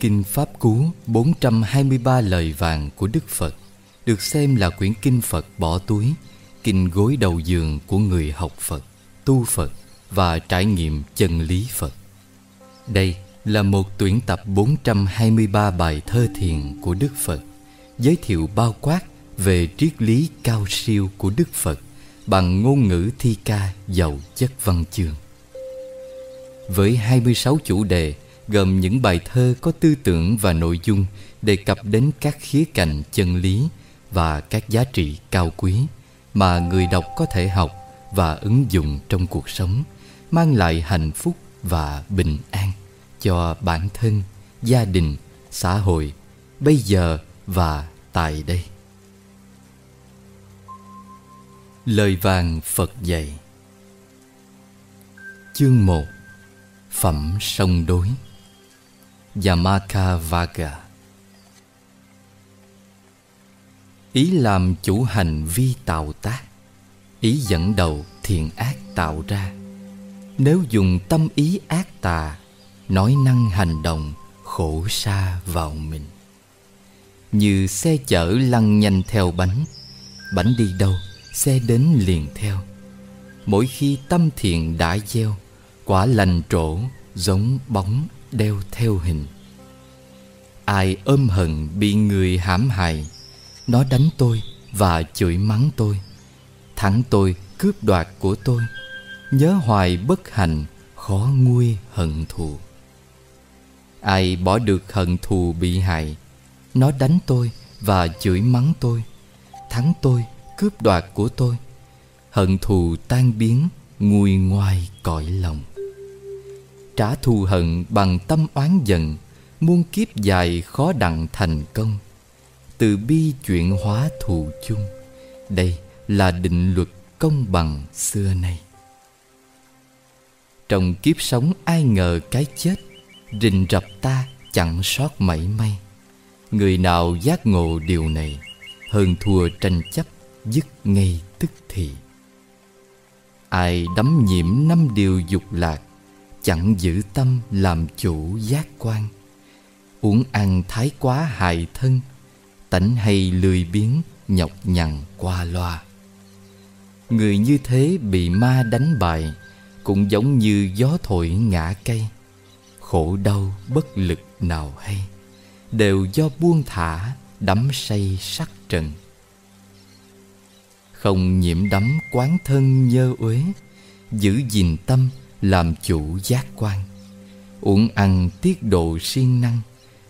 Kinh Pháp Cú 423 lời vàng của Đức Phật được xem là quyển kinh Phật bỏ túi, kinh gối đầu giường của người học Phật, tu Phật và trải nghiệm chân lý Phật. Đây là một tuyển tập 423 bài thơ thiền của Đức Phật, giới thiệu bao quát về triết lý cao siêu của Đức Phật bằng ngôn ngữ thi ca giàu chất văn chương. Với 26 chủ đề gồm những bài thơ có tư tưởng và nội dung đề cập đến các khía cạnh chân lý và các giá trị cao quý mà người đọc có thể học và ứng dụng trong cuộc sống, mang lại hạnh phúc và bình an cho bản thân, gia đình, xã hội bây giờ và tại đây. Lời vàng Phật dạy. Chương 1 Phẩm sông đối. Yamaka Vaga Ý làm chủ hành vi tạo tác Ý dẫn đầu thiện ác tạo ra. Nếu dùng tâm ý ác tà Nói năng hành động khổ xa vào mình. Như xe chở lăn nhanh theo bánh Bánh đi đâu, xe đến liền theo. Mỗi khi tâm thiện đã gieo Quả lành trổ giống bóng đeo theo hình. Ai ôm hận bị người hãm hại, Nó đánh tôi và chửi mắng tôi. Thắng tôi cướp đoạt của tôi, Nhớ hoài bất hạnh, khó nguôi hận thù. Ai bỏ được hận thù bị hại, Nó đánh tôi và chửi mắng tôi. Thắng tôi cướp đoạt của tôi, Hận thù tan biến, nguôi ngoai cõi lòng. Trả thù hận bằng tâm oán giận Muôn kiếp dài khó đặng thành công. Từ bi chuyển hóa thù chung. Đây là định luật công bằng xưa nay. Trong kiếp sống ai ngờ cái chết, Rình rập ta chẳng sót mảy may. Người nào giác ngộ điều này, Hơn thua tranh chấp, dứt ngay tức thì. Ai đắm nhiễm năm điều dục lạc, Chẳng giữ tâm làm chủ giác quan. Uống ăn thái quá hại thân, Tánh hay lười biếng nhọc nhằn qua loa. Người như thế bị ma đánh bại, Cũng giống như gió thổi ngã cây. Khổ đau bất lực nào hay, Đều do buông thả, đắm say sắc trần. Không nhiễm đắm quán thân nhơ uế, Giữ gìn tâm làm chủ giác quan. Uống ăn tiết độ siêng năng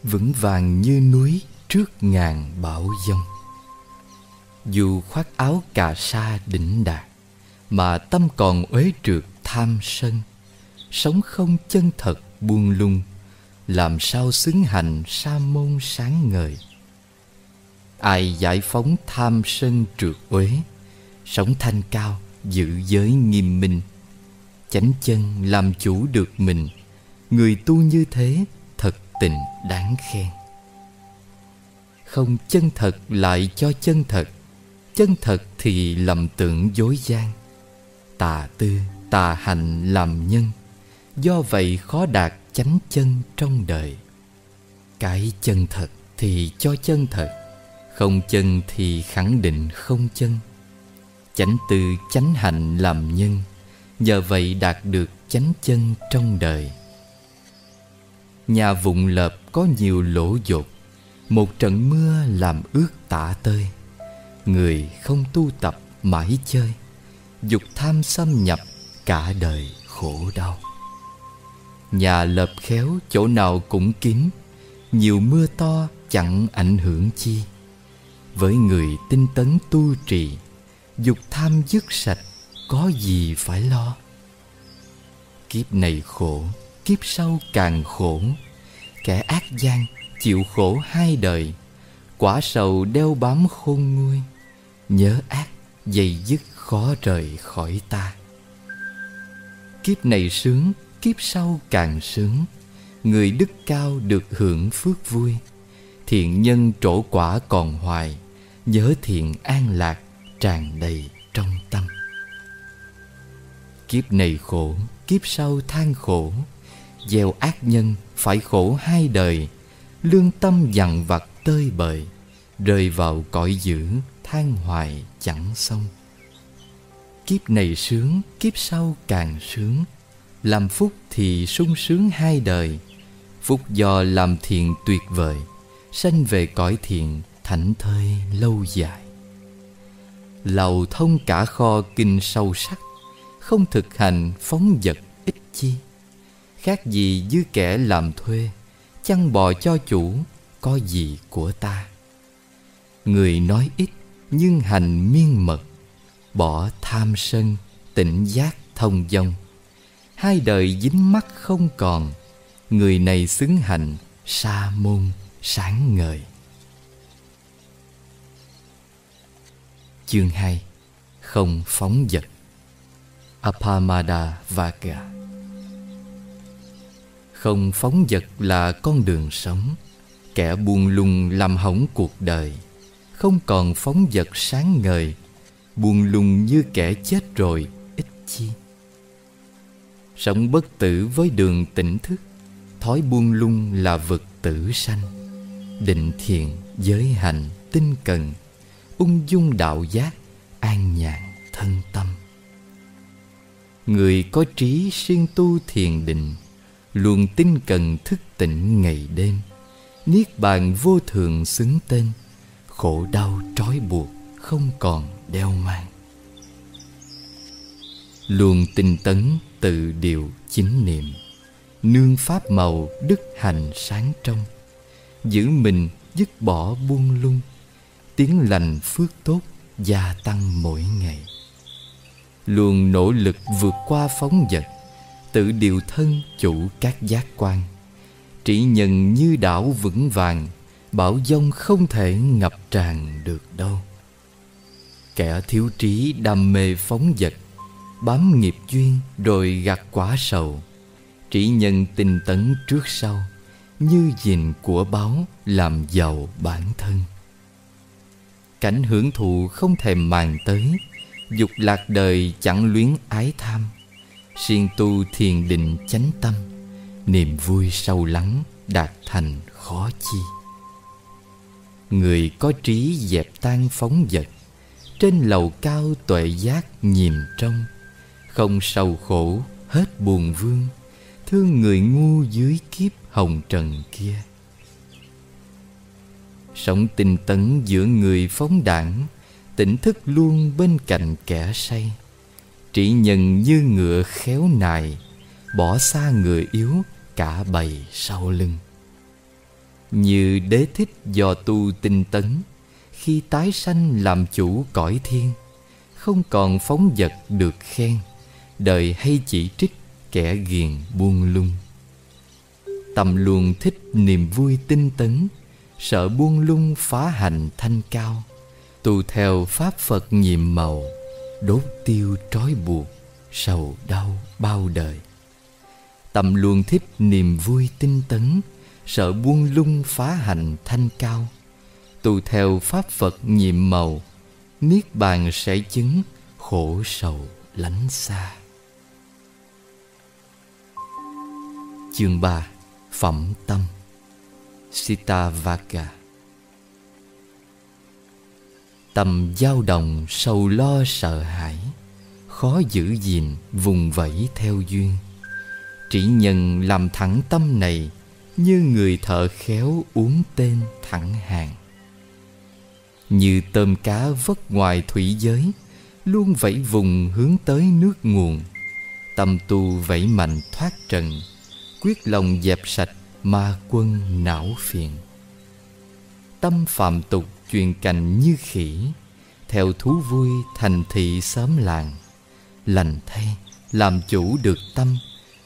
Vững vàng như núi trước ngàn bão giông. Dù khoác áo cà sa đỉnh đạt Mà tâm còn uế trượt tham sân, Sống không chân thật buông lung, Làm sao xứng hành sa môn sáng ngời Ai giải phóng tham sân trượt uế, Sống thanh cao giữ giới nghiêm minh chánh chân làm chủ được mình, người tu như thế tình đáng khen. Không chân thật lại cho chân thật chân thật thì lầm tưởng dối gian. Tà tư, tà hành làm nhân, do vậy khó đạt chánh chân trong đời. Cái chân thật thì cho chân thật, không chân thì khẳng định không chân. Chánh tư chánh hạnh làm nhân, Nhờ vậy đạt được chánh chân trong đời. Nhà vụng lợp có nhiều lỗ dột, Một trận mưa làm ướt tả tơi. Người không tu tập mãi chơi, Dục tham xâm nhập cả đời khổ đau. Nhà lợp khéo chỗ nào cũng kín, Nhiều mưa to chẳng ảnh hưởng chi. Với người tinh tấn tu trì, Dục tham dứt sạch có gì phải lo. Kiếp này khổ kiếp sau càng khổ. Kẻ ác gian chịu khổ hai đời quả sầu đeo bám khôn nguôi. Nhớ ác dày dứt khó rời khỏi ta. Kiếp này sướng kiếp sau càng sướng. Người đức cao được hưởng phước vui. Thiện nhân trổ quả còn hoài nhớ thiện an lạc tràn đầy trong tâm. Kiếp này khổ, kiếp sau than khổ. Gieo ác nhân phải khổ hai đời Lương tâm dằn vặt tơi bời Rơi vào cõi dữ than hoài chẳng xong. Kiếp này sướng, kiếp sau càng sướng Làm phúc thì sung sướng hai đời. Phúc do làm thiện tuyệt vời Sanh về cõi thiện thảnh thơi lâu dài. Lầu thông cả kho kinh sâu sắc Không thực hành phóng vật ích chi. Khác gì như kẻ làm thuê, Chăn bò cho chủ, Có gì của ta? Người nói ít Nhưng hành miên mật, Bỏ tham sân, Tỉnh giác thông dong. Hai đời dính mắt không còn, Người này xứng hạnh Sa môn sáng ngời. Chương 2 Không phóng dật Apamada Vaga không phóng vật là con đường sống. Kẻ buông lung làm hỏng cuộc đời Không còn phóng vật sáng ngời. Buông lung như kẻ chết rồi ít chi. Sống bất tử với đường tỉnh thức Thói buông lung là vực tử sanh. Định thiền, giới hành, tinh cần ung dung đạo giác an nhàn thân tâm. Người có trí siêng tu thiền định luôn tinh cần thức tỉnh ngày đêm. Niết bàn vô thường xứng tên. Khổ đau trói buộc không còn đeo mang. Luôn tinh tấn tự điều chính niệm. Nương pháp màu đức hành sáng trong. Giữ mình dứt bỏ buông lung. Tiếng lành phước tốt gia tăng mỗi ngày. Luôn nỗ lực vượt qua phóng vật tự điều thân chủ các giác quan. Trị nhân như đảo vững vàng bão dông không thể ngập tràn được đâu. Kẻ thiếu trí đam mê phóng vật bám nghiệp duyên rồi gặt quả sầu. Trị nhân tinh tấn trước sau, như gìn của báo làm giàu bản thân. Cảnh hưởng thụ không thèm màng tới, Dục lạc đời chẳng luyến ái tham. Siêng tu thiền định chánh tâm, Niềm vui sâu lắng đạt thành khó chi. Người có trí dẹp tan phóng vật, Trên lầu cao tuệ giác nhìn trong Không sầu khổ hết buồn vương, Thương người ngu dưới kiếp hồng trần kia. Sống tinh tấn giữa người phóng đảng, Tỉnh thức luôn bên cạnh kẻ say. Trị nhân như ngựa khéo nài, Bỏ xa người yếu cả bầy sau lưng. Như đế thích do tu tinh tấn, Khi tái sanh làm chủ cõi thiên, Không còn phóng vật được khen, Đời hay chỉ trích kẻ ghiền buông lung. Tâm luôn thích niềm vui tinh tấn, Sợ buông lung phá hành thanh cao, Tu theo Pháp Phật nhiệm màu. Đốt tiêu trói buộc, Sầu đau bao đời. Tâm luôn thích niềm vui tinh tấn, Sợ buông lung phá hành thanh cao. Tu theo Pháp Phật nhiệm màu, Niết bàn sẽ chứng khổ sầu lánh xa. Chương 3 Phẩm tâm. Sita Vaka. Tâm dao động sầu lo sợ hãi, Khó giữ gìn vùng vẫy theo duyên. Chỉ nhân làm thẳng tâm này Như người thợ khéo uống tên thẳng hàng. Như tôm cá vất ngoài thủy giới, Luôn vẫy vùng hướng tới nước nguồn. Tâm tu vẫy mạnh thoát trần, Quyết lòng dẹp sạch ma quân não phiền tâm phạm tục truyền cành như khỉ, theo thú vui thành thị xóm làng. Lành thay, làm chủ được tâm,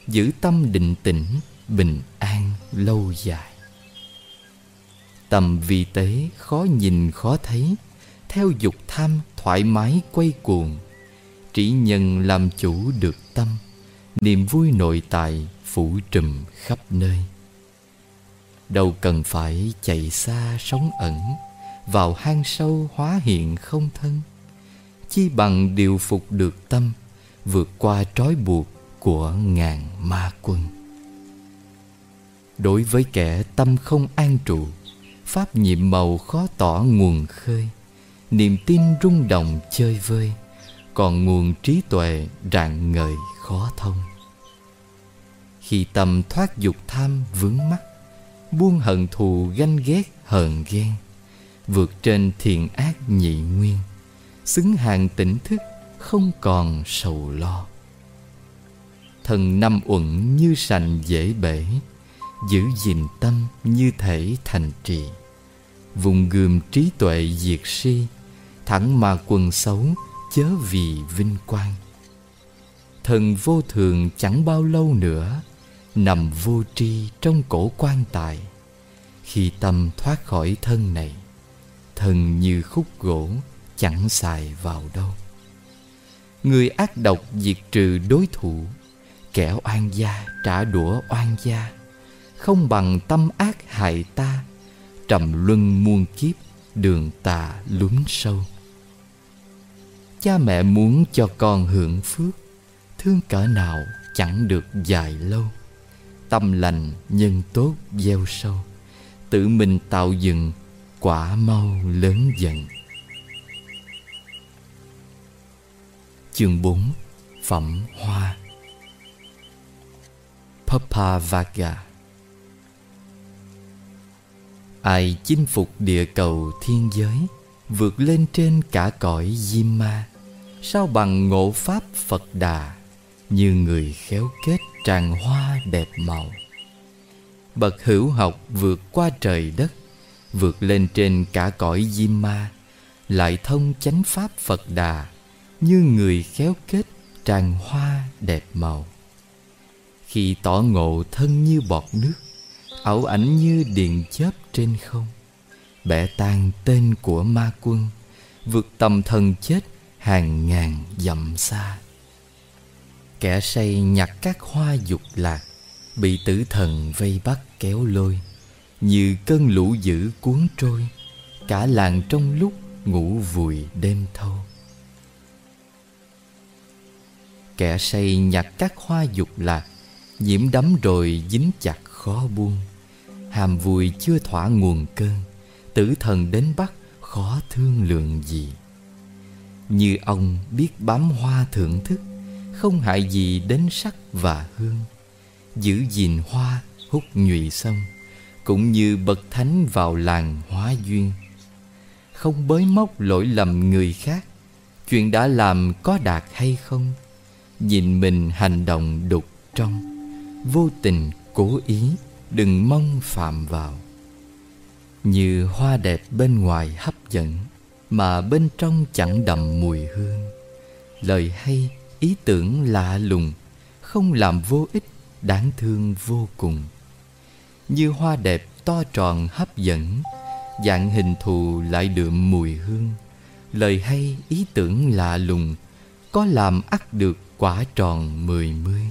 giữ tâm định tĩnh, bình an lâu dài. Tầm vi tế khó nhìn khó thấy, theo dục tham thoải mái quay cuồng. Chỉ nhân làm chủ được tâm, niềm vui nội tại phủ trùm khắp nơi đâu cần phải chạy xa sống ẩn, vào hang sâu hóa hiện không thân. Chi bằng điều phục được tâm, vượt qua trói buộc của ngàn ma quân. Đối với kẻ tâm không an trụ, Pháp nhiệm màu khó tỏ nguồn khơi. Niềm tin rung động chơi vơi, Còn nguồn trí tuệ rạng ngời khó thông. Khi tâm thoát dục tham vướng mắc Buông hận thù ganh ghét hờn ghen, Vượt trên thiện ác nhị nguyên, Xứng hàng tỉnh thức không còn sầu lo. Thần năm uẩn như sành dễ bể, Giữ gìn tâm như thể thành trì. Vùng gườm trí tuệ diệt si, Thẳng mà quần xấu chớ vì vinh quang. Thần vô thường chẳng bao lâu nữa Nằm vô tri trong cổ quan tài. Khi tâm thoát khỏi thân này, thân như khúc gỗ chẳng xài vào đâu. Người ác độc diệt trừ đối thủ, Kẻ oan gia trả đũa oan gia, Không bằng tâm ác hại ta, Trầm luân muôn kiếp, Đường tà lún sâu. Cha mẹ muốn cho con hưởng phước, Thương cỡ nào chẳng được dài lâu. Tâm lành nhân tốt gieo sâu. Tự mình tạo dựng Quả mau lớn dần. Chương 4 Phẩm Hoa. Papavaga Ai chinh phục địa cầu thiên giới, Vượt lên trên cả cõi diêm ma, Sao bằng ngộ pháp Phật Đà? Như người khéo kết tràn hoa đẹp màu. Bậc hữu học vượt qua trời đất, Vượt lên trên cả cõi diêm ma, Lại thông chánh pháp Phật Đà Như người khéo kết tràn hoa đẹp màu. Khi tỏ ngộ thân như bọt nước, ảo ảnh như điện chớp trên không, bẻ tan tên của ma quân, vượt tầm thần chết hàng ngàn dặm xa kẻ say nhặt các hoa dục lạc, bị tử thần vây bắt kéo lôi. Như cơn lũ dữ cuốn trôi, cả làng trong lúc ngủ vùi đêm thâu. Kẻ say nhặt các hoa dục lạc, nhiễm đắm rồi dính chặt khó buông. Hàm vui chưa thỏa nguồn cơn, Tử thần đến bắt khó thương lượng gì. Như ông biết bám hoa thưởng thức không hại gì đến sắc và hương. Giữ gìn hoa, hút nhụy sông Cũng như bậc thánh vào làng hóa duyên. Không bới móc lỗi lầm người khác, Chuyện đã làm có đạt hay không, Nhìn mình hành động đục trong. Vô tình cố ý, đừng mong phạm vào. Như hoa đẹp bên ngoài hấp dẫn, mà bên trong chẳng đậm mùi hương. Lời hay ý tưởng lạ lùng, không làm vô ích, đáng thương vô cùng. Như hoa đẹp to tròn hấp dẫn, dạng hình thù lại đượm mùi hương. Lời hay, ý tưởng lạ lùng, có làm ắt được quả tròn mười mươi.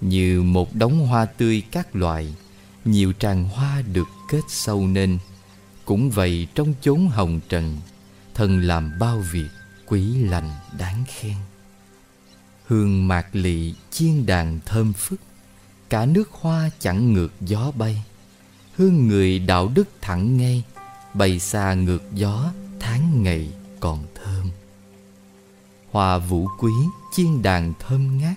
Như một đống hoa tươi các loại, Nhiều tràng hoa được kết sâu nên, Cũng vậy trong chốn hồng trần Thần làm bao việc quý lành đáng khen. Hương mạc lị chiên đàn thơm phức, Cả nước hoa chẳng ngược gió bay. Hương người đạo đức thẳng ngay Bay xa ngược gió, tháng ngày còn thơm. Hoa vũ quý chiên đàn thơm ngát,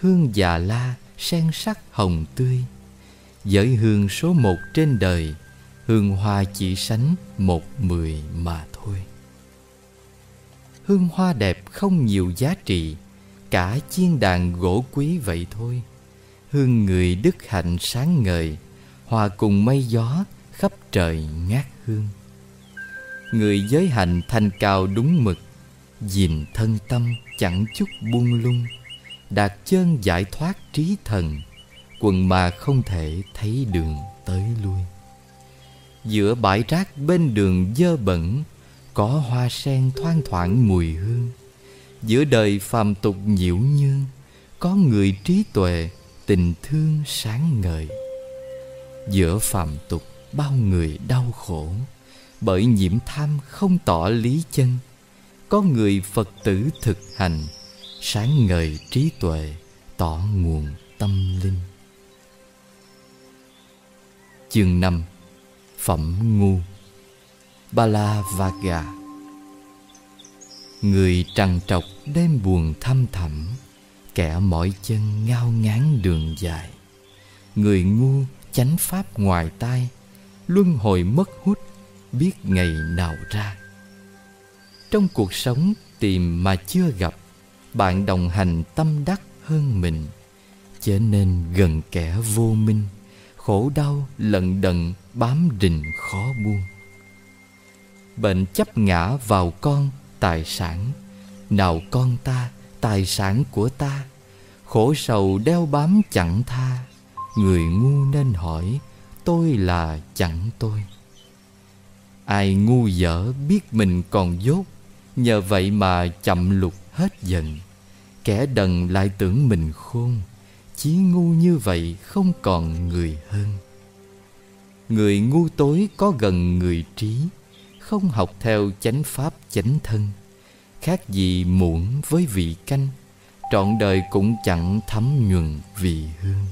hương già la sen sắc hồng tươi. Giới hương số một trên đời, Hương hoa chỉ sánh một mười mà thôi. Hương hoa đẹp không nhiều giá trị Cả chiên đàn gỗ quý vậy thôi. Hương người đức hạnh sáng ngời, Hòa cùng mây gió khắp trời ngát hương. Người giới hạnh thanh cao đúng mực, dìm thân tâm chẳng chút buông lung. Đạt chân giải thoát trí thần, quần mà không thể thấy đường tới lui. Giữa bãi rác bên đường dơ bẩn, có hoa sen thoang thoảng mùi hương giữa đời phàm tục nhiễu nhương, có người trí tuệ, tình thương sáng ngời. Giữa phàm tục, bao người đau khổ, bởi nhiễm tham không tỏ lý chân. Có người phật tử thực hành, sáng ngời trí tuệ, tỏ nguồn tâm linh. Chương 5 Phẩm ngu. Bala Vaga Người trằn trọc đêm buồn thăm thẳm, Kẻ mỏi chân ngao ngán đường dài. Người ngu chánh pháp ngoài tai, Luân hồi mất hút, Biết ngày nào ra. Trong cuộc sống tìm mà chưa gặp, Bạn đồng hành tâm đắc hơn mình, Trở nên gần kẻ vô minh, Khổ đau lận đận bám rình khó buông. Bệnh chấp ngã vào con tài sản. Nào con ta, tài sản của ta, Khổ sầu đeo bám chẳng tha. Người ngu nên hỏi, Tôi là chẳng tôi. Ai ngu dở biết mình còn dốt, Nhờ vậy mà chậm lục hết dần. Kẻ đần lại tưởng mình khôn, Chí ngu như vậy không còn người hơn. Người ngu tối có gần người trí không học theo chánh pháp chánh thân, Khác gì muỗng với vị canh, Trọn đời cũng chẳng thấm nhuần vị hương.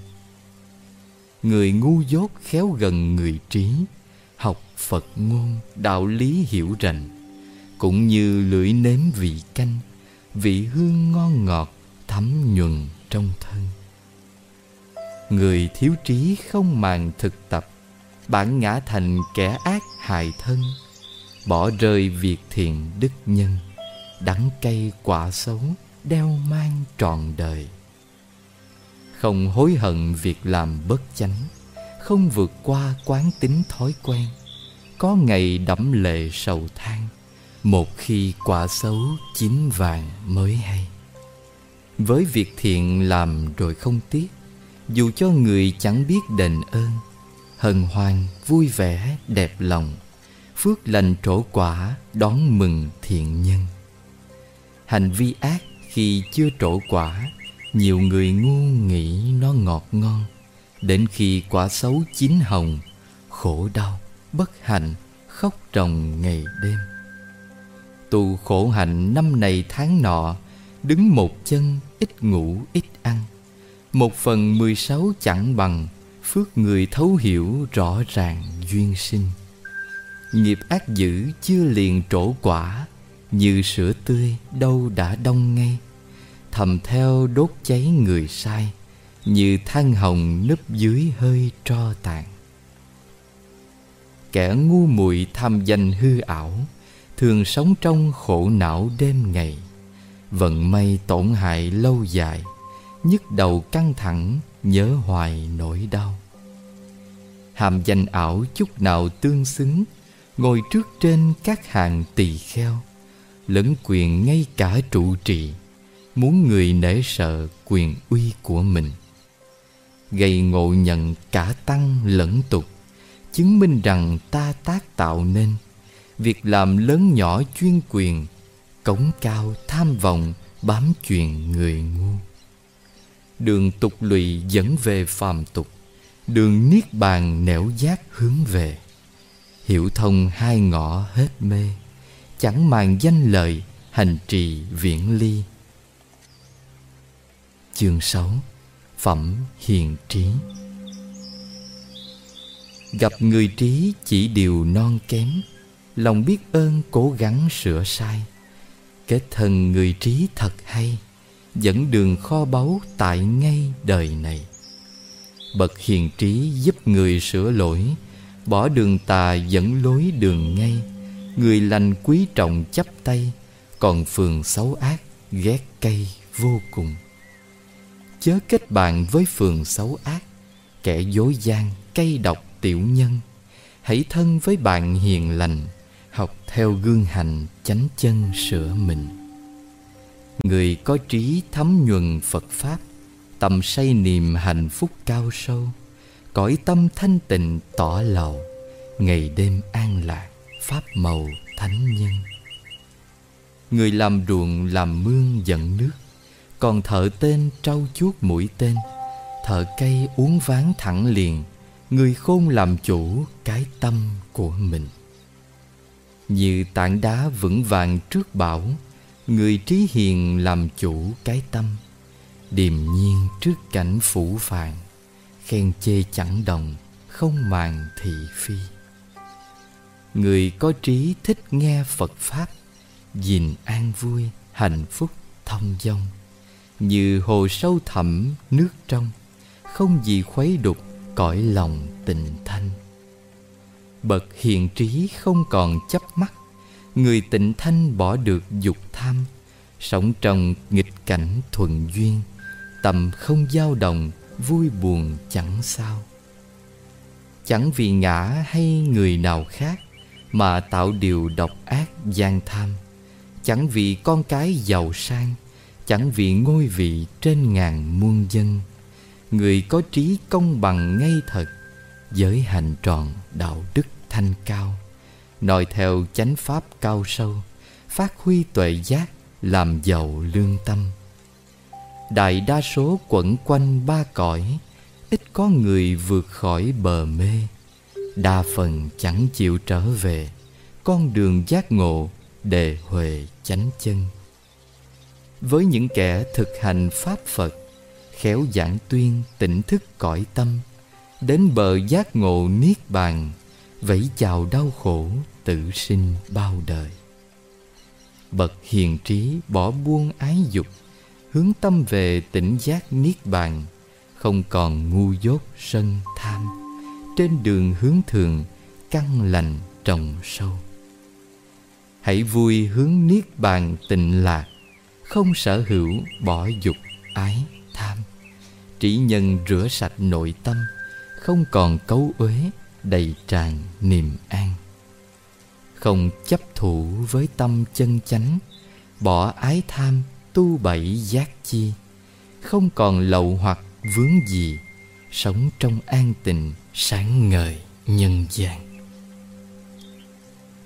Người ngu dốt khéo gần người trí, Học Phật ngôn, đạo lý hiểu rành, Cũng như lưỡi nếm vị canh, Vị hương ngon ngọt thấm nhuần trong thân. Người thiếu trí không màng thực tập, Bản ngã thành kẻ ác hại thân Bỏ rơi việc thiện đức nhân, Đắng cây quả xấu đeo mang trọn đời. Không hối hận việc làm bất chánh, Không vượt qua quán tính thói quen, Có ngày đẫm lệ sầu than, Một khi quả xấu chín vàng mới hay. Với việc thiện làm rồi không tiếc, Dù cho người chẳng biết đền ơn, Hân hoan vui vẻ đẹp lòng Phước lành trổ quả đón mừng thiện nhân. Hành vi ác khi chưa trổ quả Nhiều người ngu nghĩ nó ngọt ngon. Đến khi quả xấu chín hồng Khổ đau, bất hạnh, khóc ròng ngày đêm. Tu khổ hạnh năm này tháng nọ Đứng một chân, ít ngủ, ít ăn. Một phần mười sáu chẳng bằng Phước người thấu hiểu rõ ràng duyên sinh. Nghiệp ác dữ chưa liền trổ quả, Như sữa tươi đâu đã đông ngay. Thầm theo đốt cháy người sai, Như than hồng núp dưới hơi tro tàn. Kẻ ngu muội tham danh hư ảo, Thường sống trong khổ não đêm ngày. Vận may tổn hại lâu dài, nhức đầu căng thẳng, nhớ hoài nỗi đau. Hàm danh ảo chút nào tương xứng ngồi trước trên các hàng tỳ kheo, lẫn quyền ngay cả trụ trì, muốn người nể sợ quyền uy của mình. Gây ngộ nhận cả tăng lẫn tục, chứng minh rằng ta tác tạo nên. Việc làm lớn nhỏ chuyên quyền, cống cao tham vọng bám chuyện người ngu. Đường tục lụy dẫn về phàm tục, Đường niết bàn nẻo giác hướng về. Hiểu thông hai ngõ hết mê, Chẳng màng danh lợi Hành trì viễn ly. Chương 6 Phẩm hiền trí. Gặp người trí chỉ điều non kém, Lòng biết ơn cố gắng sửa sai. Kết thân người trí thật hay, dẫn đường kho báu tại ngay đời này. Bậc hiền trí giúp người sửa lỗi bỏ đường tà dẫn lối đường ngay. Người lành quý trọng chấp tay, còn phường xấu ác ghét cay vô cùng. Chớ kết bạn với phường xấu ác, kẻ dối gian cay độc tiểu nhân. Hãy thân với bạn hiền lành, học theo gương hành chánh chân sửa mình. Người có trí thấm nhuần Phật Pháp, Tầm say niềm hạnh phúc cao sâu. Cõi tâm thanh tịnh tỏ lầu, Ngày đêm an lạc, Pháp màu thánh nhân. Người làm ruộng, làm mương dẫn nước, Còn thợ tên trau chuốt mũi tên. Thợ cây uống ván thẳng liền, Người khôn làm chủ cái tâm của mình. Như tảng đá vững vàng trước bão, Người trí hiền làm chủ cái tâm. Điềm nhiên trước cảnh phủ phàng. Khen chê chẳng đồng không màng thị phi. Người có trí thích nghe Phật Pháp gìn an vui, hạnh phúc, thông dong. Như hồ sâu thẳm, nước trong Không gì khuấy đục cõi lòng tình thanh. Bậc hiền trí không còn chấp mắt Người tịnh thanh bỏ được dục tham. Sống trong nghịch cảnh thuận duyên Tâm không dao động Vui buồn chẳng sao. Chẳng vì ngã hay người nào khác Mà tạo điều độc ác gian tham. Chẳng vì con cái giàu sang, Chẳng vì ngôi vị trên ngàn muôn dân. Người có trí công bằng ngay thật, Giới hành tròn đạo đức thanh cao. Noi theo chánh pháp cao sâu, Phát huy tuệ giác, Làm giàu lương tâm. Đại đa số quẩn quanh ba cõi, Ít có người vượt khỏi bờ mê. Đa phần chẳng chịu trở về, Con đường giác ngộ Đề huệ chánh chân. Với những kẻ thực hành Pháp Phật, Khéo giảng tuyên tỉnh thức cõi tâm, Đến bờ giác ngộ niết bàn, Vẫy chào đau khổ tự sinh bao đời. Bậc hiền trí bỏ buông ái dục Hướng tâm về tỉnh giác niết bàn, Không còn ngu dốt sân tham. Trên đường hướng thường Căn lành trồng sâu. Hãy vui hướng niết bàn tịnh lạc, Không sở hữu bỏ dục ái tham. Trí nhân rửa sạch nội tâm, Không còn cấu uế, đầy tràn niềm an. Không chấp thủ với tâm chân chánh, Bỏ ái tham tu bảy giác chi, Không còn lậu hoặc vướng gì, Sống trong an tình sáng ngời, nhân gian.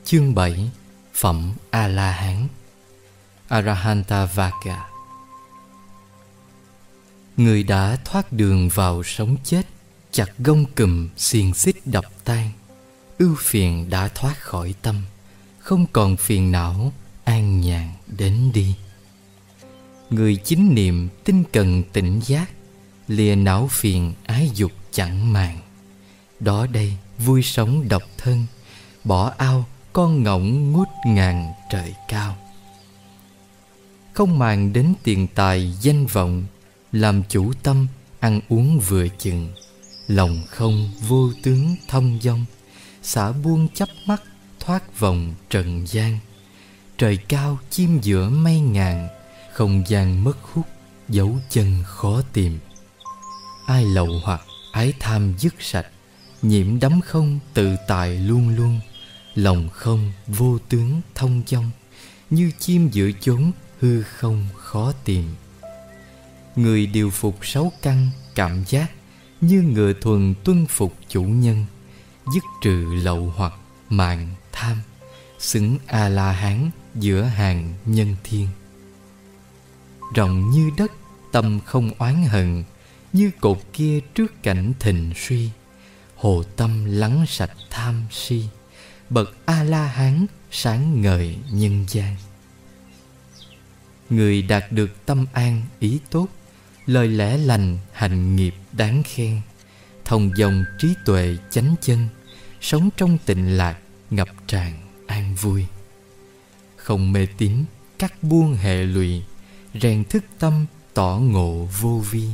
Chương 7 Phẩm A-la-hán. Arahanta Vaka Người đã thoát đường vào sống chết, Chặt gông cùm xiềng xích đập tan. Ưu phiền đã thoát khỏi tâm, Không còn phiền não, An nhàn đến đi. Người chính niệm tinh cần tỉnh giác, Lìa não phiền ái dục chẳng màng. Đó đây, vui sống độc thân, Bỏ ao con ngỗng ngút ngàn trời cao. Không màng đến tiền tài danh vọng, Làm chủ tâm ăn uống vừa chừng. Lòng không vô tướng thông dong, Xả buông chấp mắt thoát vòng trần gian. Trời cao chim giữa mây ngàn không gian mất hút, Dấu chân khó tìm. Ai lậu hoặc ái tham dứt sạch, Nhiễm đắm không tự tại luôn luôn. Lòng không vô tướng thông dong, Như chim giữa chốn hư không khó tìm. Người điều phục sáu căn cảm giác, Như ngựa thuần tuân phục chủ nhân, Dứt trừ lậu hoặc mạng tham, Xứng A-la-hán giữa hàng nhân thiên. Rộng như đất, tâm không oán hận, Như cột kia trước cảnh thịnh suy. Hồ tâm lắng sạch tham si, Bậc A-la-hán sáng ngời nhân gian. Người đạt được tâm an ý tốt, Lời lẽ lành hành nghiệp đáng khen. Thông dòng trí tuệ chánh chân, Sống trong tịnh lạc, ngập tràn an vui. Không mê tín cắt buông hệ lụy Rèn thức tâm tỏ ngộ vô vi.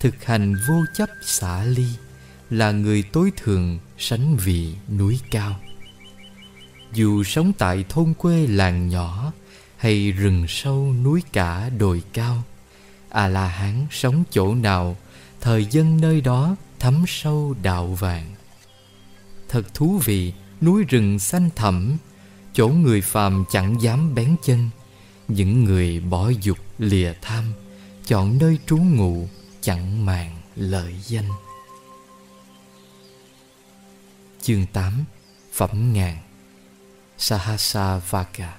Thực hành vô chấp xả ly Là người tối thường sánh vị núi cao. Dù sống tại thôn quê làng nhỏ Hay rừng sâu núi cả đồi cao A-la-hán sống chỗ nào, Thời dân nơi đó thấm sâu đạo vàng. Thật thú vị, núi rừng xanh thẳm, Chỗ người phàm chẳng dám bén chân, Những người bỏ dục lìa tham, Chọn nơi trú ngụ chẳng màng lợi danh. Chương 8 Phẩm ngàn Sahasa Vaka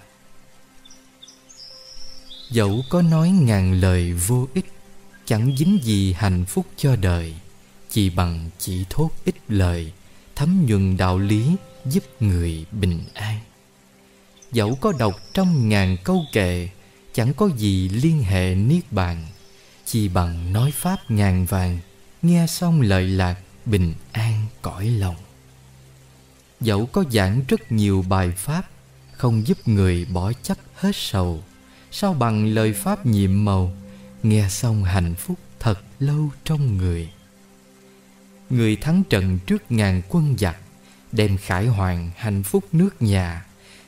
Dẫu có nói ngàn lời vô ích, Chẳng dính gì hạnh phúc cho đời, Chỉ bằng chỉ thốt ít lời, Thấm nhuần đạo lý giúp người bình an. Dẫu có đọc trong ngàn câu kệ Chẳng có gì liên hệ niết bàn, Chỉ bằng nói pháp ngàn vàng, Nghe xong lợi lạc bình an cõi lòng. Dẫu có giảng rất nhiều bài pháp, Không giúp người bỏ chấp hết sầu, Sao bằng lời pháp nhiệm màu, Nghe xong hạnh phúc thật lâu trong người. Người thắng trận trước ngàn quân giặc, Đem khải hoàn hạnh phúc nước nhà,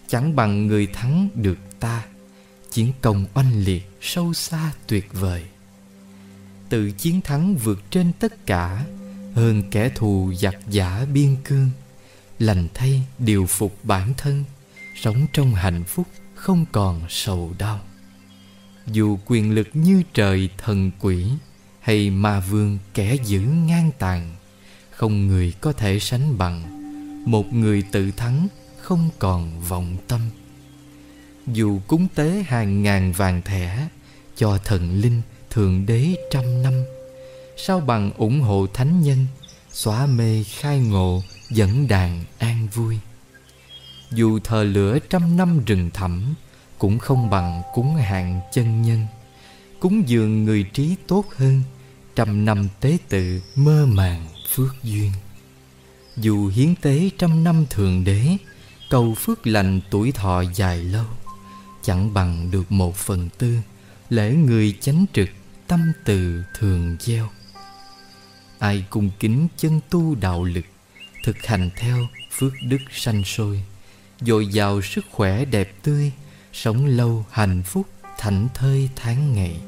Chẳng bằng người thắng được ta. Chiến công oanh liệt, sâu xa tuyệt vời. Tự chiến thắng vượt trên tất cả, Hơn kẻ thù giặc giả biên cương, Lành thay điều phục bản thân, Sống trong hạnh phúc không còn sầu đau. Dù quyền lực như trời thần quỷ Hay ma vương kẻ dữ ngang tàn, Không người có thể sánh bằng. Một người tự thắng không còn vọng tâm. Dù cúng tế hàng ngàn vàng thẻ, Cho thần linh thượng đế trăm năm, Sao bằng ủng hộ thánh nhân, Xóa mê khai ngộ, dẫn đàn an vui. Dù thờ lửa trăm năm rừng thẳm, cũng không bằng cúng hàng chân nhân, cúng dường người trí tốt hơn, trăm năm tế tự mơ màng phước duyên. Dù hiến tế trăm năm thượng đế, cầu phước lành tuổi thọ dài lâu chẳng bằng được một phần tư lễ người chánh trực tâm từ thường gieo. Ai cung kính chân tu đạo lực, thực hành theo phước đức sanh sôi, dồi dào sức khỏe đẹp tươi, sống lâu hạnh phúc thảnh thơi tháng ngày.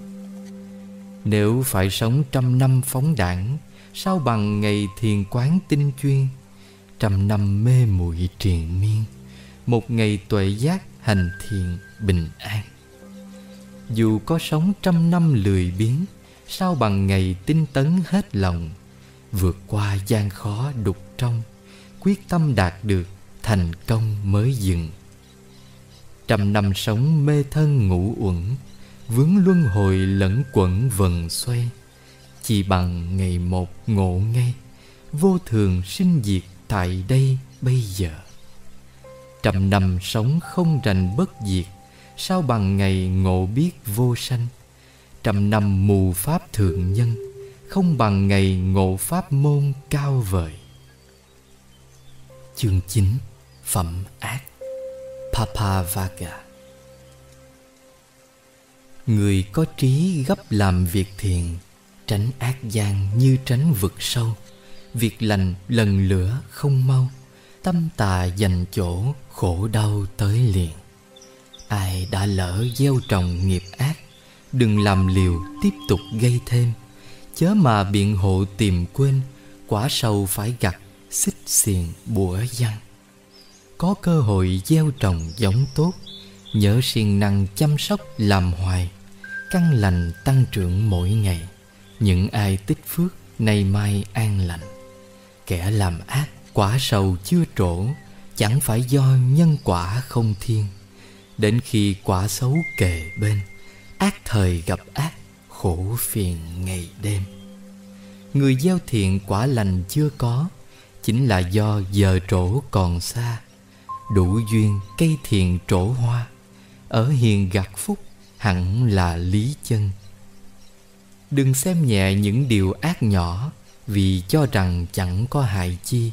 Nếu phải sống trăm năm phóng đảng, sao bằng ngày thiền quán tinh chuyên, trăm năm mê muội triền miên, một ngày tuệ giác hành thiền bình an. Dù có sống trăm năm lười biếng, sao bằng ngày tinh tấn hết lòng, vượt qua gian khó đục trong, quyết tâm đạt được thành công mới dừng. Trăm năm sống mê thân ngủ uẩn, vướng luân hồi lẫn quẩn vần xoay chỉ bằng ngày một ngộ ngay, vô thường sinh diệt tại đây bây giờ trăm năm sống không rành bất diệt, sao bằng ngày ngộ biết vô sanh. Trăm năm mù pháp thượng nhân, không bằng ngày ngộ pháp môn cao vời. Chương 9 Phẩm ác. Papavaga Người có trí gấp làm việc thiện Tránh ác gian như tránh vực sâu. Việc lành lần lửa không mau Tâm tà dành chỗ khổ đau tới liền. Ai đã lỡ gieo trồng nghiệp ác, Đừng làm liều tiếp tục gây thêm. Chớ mà biện hộ tìm quên, Quả sâu phải gặt, xích xiềng bủa văng. Có cơ hội gieo trồng giống tốt, nhớ siêng năng chăm sóc làm hoài. Căn lành tăng trưởng mỗi ngày, những ai tích phước nay mai an lành. Kẻ làm ác quả sầu chưa trổ, chẳng phải do nhân quả không thiên. Đến khi quả xấu kề bên, ác thời gặp ác, khổ phiền ngày đêm. Người gieo thiện quả lành chưa có, chính là do giờ trổ còn xa. Đủ duyên cây thiền trổ hoa, ở hiền gặt phúc hẳn là lý chân. Đừng xem nhẹ những điều ác nhỏ, vì cho rằng chẳng có hại chi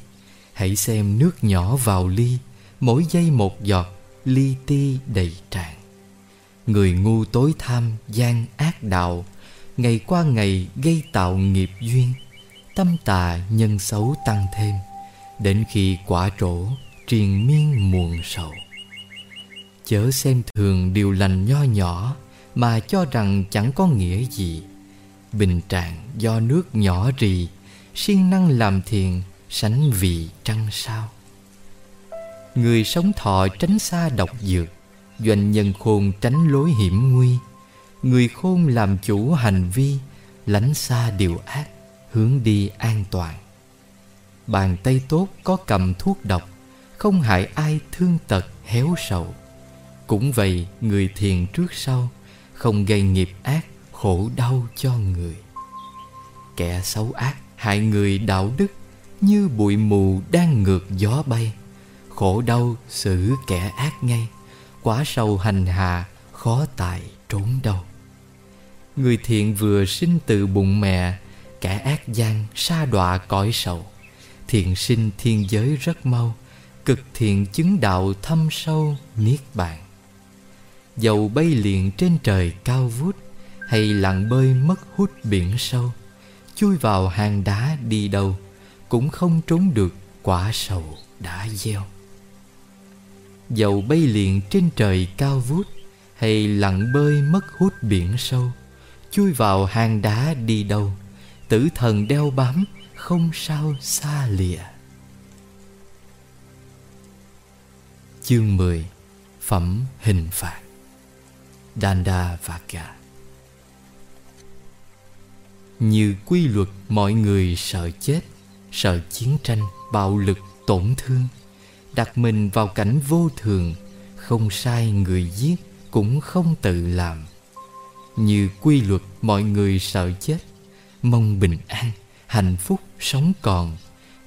hãy xem nước nhỏ vào ly, mỗi giây một giọt, ly ti đầy tràn. Người ngu tối tham gian ác đạo, ngày qua ngày gây tạo nghiệp duyên. Tâm tà nhân xấu tăng thêm, đến khi quả trổ triền miên muộn sầu. Chớ xem thường điều lành nho nhỏ mà cho rằng chẳng có nghĩa gì. Bình trạng do nước nhỏ rì, siêng năng làm thiền sánh vì trăng sao. Người sống thọ tránh xa độc dược, doanh nhân khôn tránh lối hiểm nguy. Người khôn làm chủ hành vi, lánh xa điều ác, hướng đi an toàn. Bàn tay tốt có cầm thuốc độc, không hại ai thương tật, héo sầu. Cũng vậy, người thiền trước sau, không gây nghiệp ác, khổ đau cho người. Kẻ xấu ác hại người đạo đức như bụi mù đang ngược gió bay. Khổ đau xử kẻ ác ngay, quả sâu hành hạ, khó tại trốn đâu. Người thiện vừa sinh từ bụng mẹ, kẻ ác gian sa đọa cõi sầu. Thiện sinh thiên giới rất mau, Cực thiện chứng đạo thâm sâu Niết bàn. Dầu bay liền trên trời cao vút, Hay lặng bơi mất hút biển sâu, Chui vào hang đá đi đâu cũng không trốn được quả sầu đã gieo. Dầu bay liền trên trời cao vút Hay lặn bơi mất hút biển sâu, Chui vào hang đá đi đâu, Tử thần đeo bám Không sao xa lìa. Chương 10 Phẩm hình phạt. Danda Vaka Như quy luật mọi người sợ chết Sợ chiến tranh, bạo lực, tổn thương. Đặt mình vào cảnh vô thường Không sai người giết Cũng không tự làm. Như quy luật mọi người sợ chết Mong bình an, hạnh phúc, sống còn.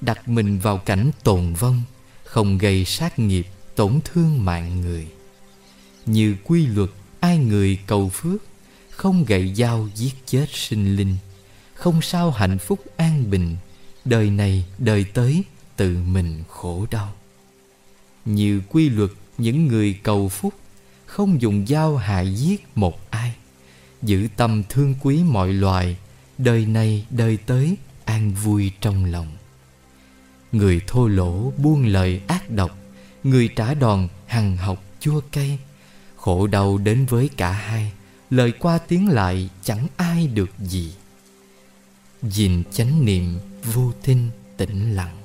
Đặt mình vào cảnh tồn vong Không gây sát nghiệp, tổn thương mạng người. Như quy luật ai người cầu phước Không gậy dao giết chết sinh linh Không sao hạnh phúc an bình. Đời này, đời tới, tự mình khổ đau. Như quy luật những người cầu phúc, Không dùng dao hại giết một ai, Giữ tâm thương quý mọi loài, Đời này, đời tới, an vui trong lòng. Người thô lỗ buông lời ác độc, Người trả đòn hằng học chua cay, Khổ đau đến với cả hai, Lời qua tiếng lại chẳng ai được gì. Gìn chánh niệm vô thinh tĩnh lặng.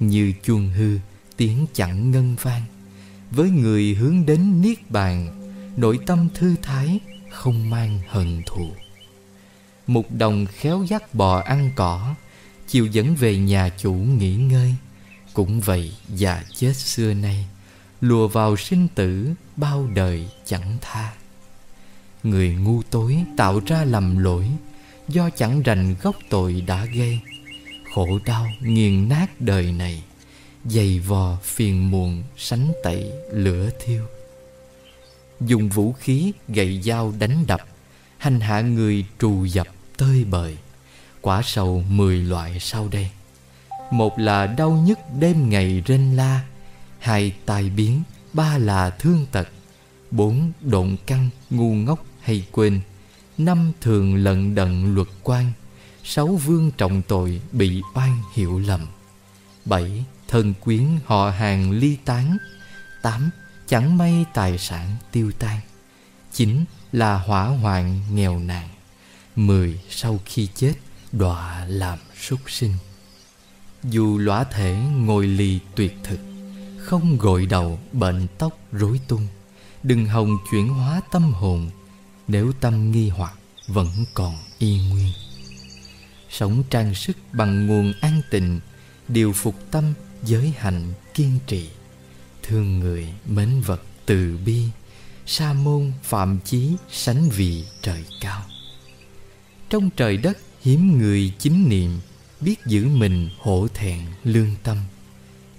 Như chuông hư, tiếng chẳng ngân vang. Với người hướng đến Niết Bàn, Nội tâm thư thái, không mang hận thù. Một đồng khéo dắt bò ăn cỏ, Chiều dẫn về nhà chủ nghỉ ngơi. Cũng vậy, già chết xưa nay, Lùa vào sinh tử bao đời chẳng tha. Người ngu tối tạo ra lầm lỗi, Do chẳng rành gốc tội đã gây. Khổ đau nghiền nát đời này, Dày vò phiền muộn, sánh tẩy lửa thiêu. Dùng vũ khí gậy dao đánh đập, Hành hạ người trù dập tơi bời, Quả sầu mười loại sau đây. Một là đau nhức đêm ngày rên la, Hai tai biến, Ba là thương tật, Bốn độn căng, ngu ngốc hay quên, Năm thường lận đận luật quan. Sáu vương trọng tội bị oan hiểu lầm. Bảy thân quyến họ hàng ly tán. Tám chẳng may tài sản tiêu tan. Chín là hỏa hoạn nghèo nàn. Mười sau khi chết, đọa làm súc sinh. Dù lõa thể ngồi lì tuyệt thực, Không gội đầu bệnh tóc rối tung. Đừng hòng chuyển hóa tâm hồn, Nếu tâm nghi hoặc vẫn còn y nguyên. Sống trang sức bằng nguồn an tịnh, Điều phục tâm giới hạnh kiên trì. Thương người mến vật từ bi Sa môn phạm chí sánh vị trời cao. Trong trời đất hiếm người chính niệm Biết giữ mình hổ thẹn lương tâm.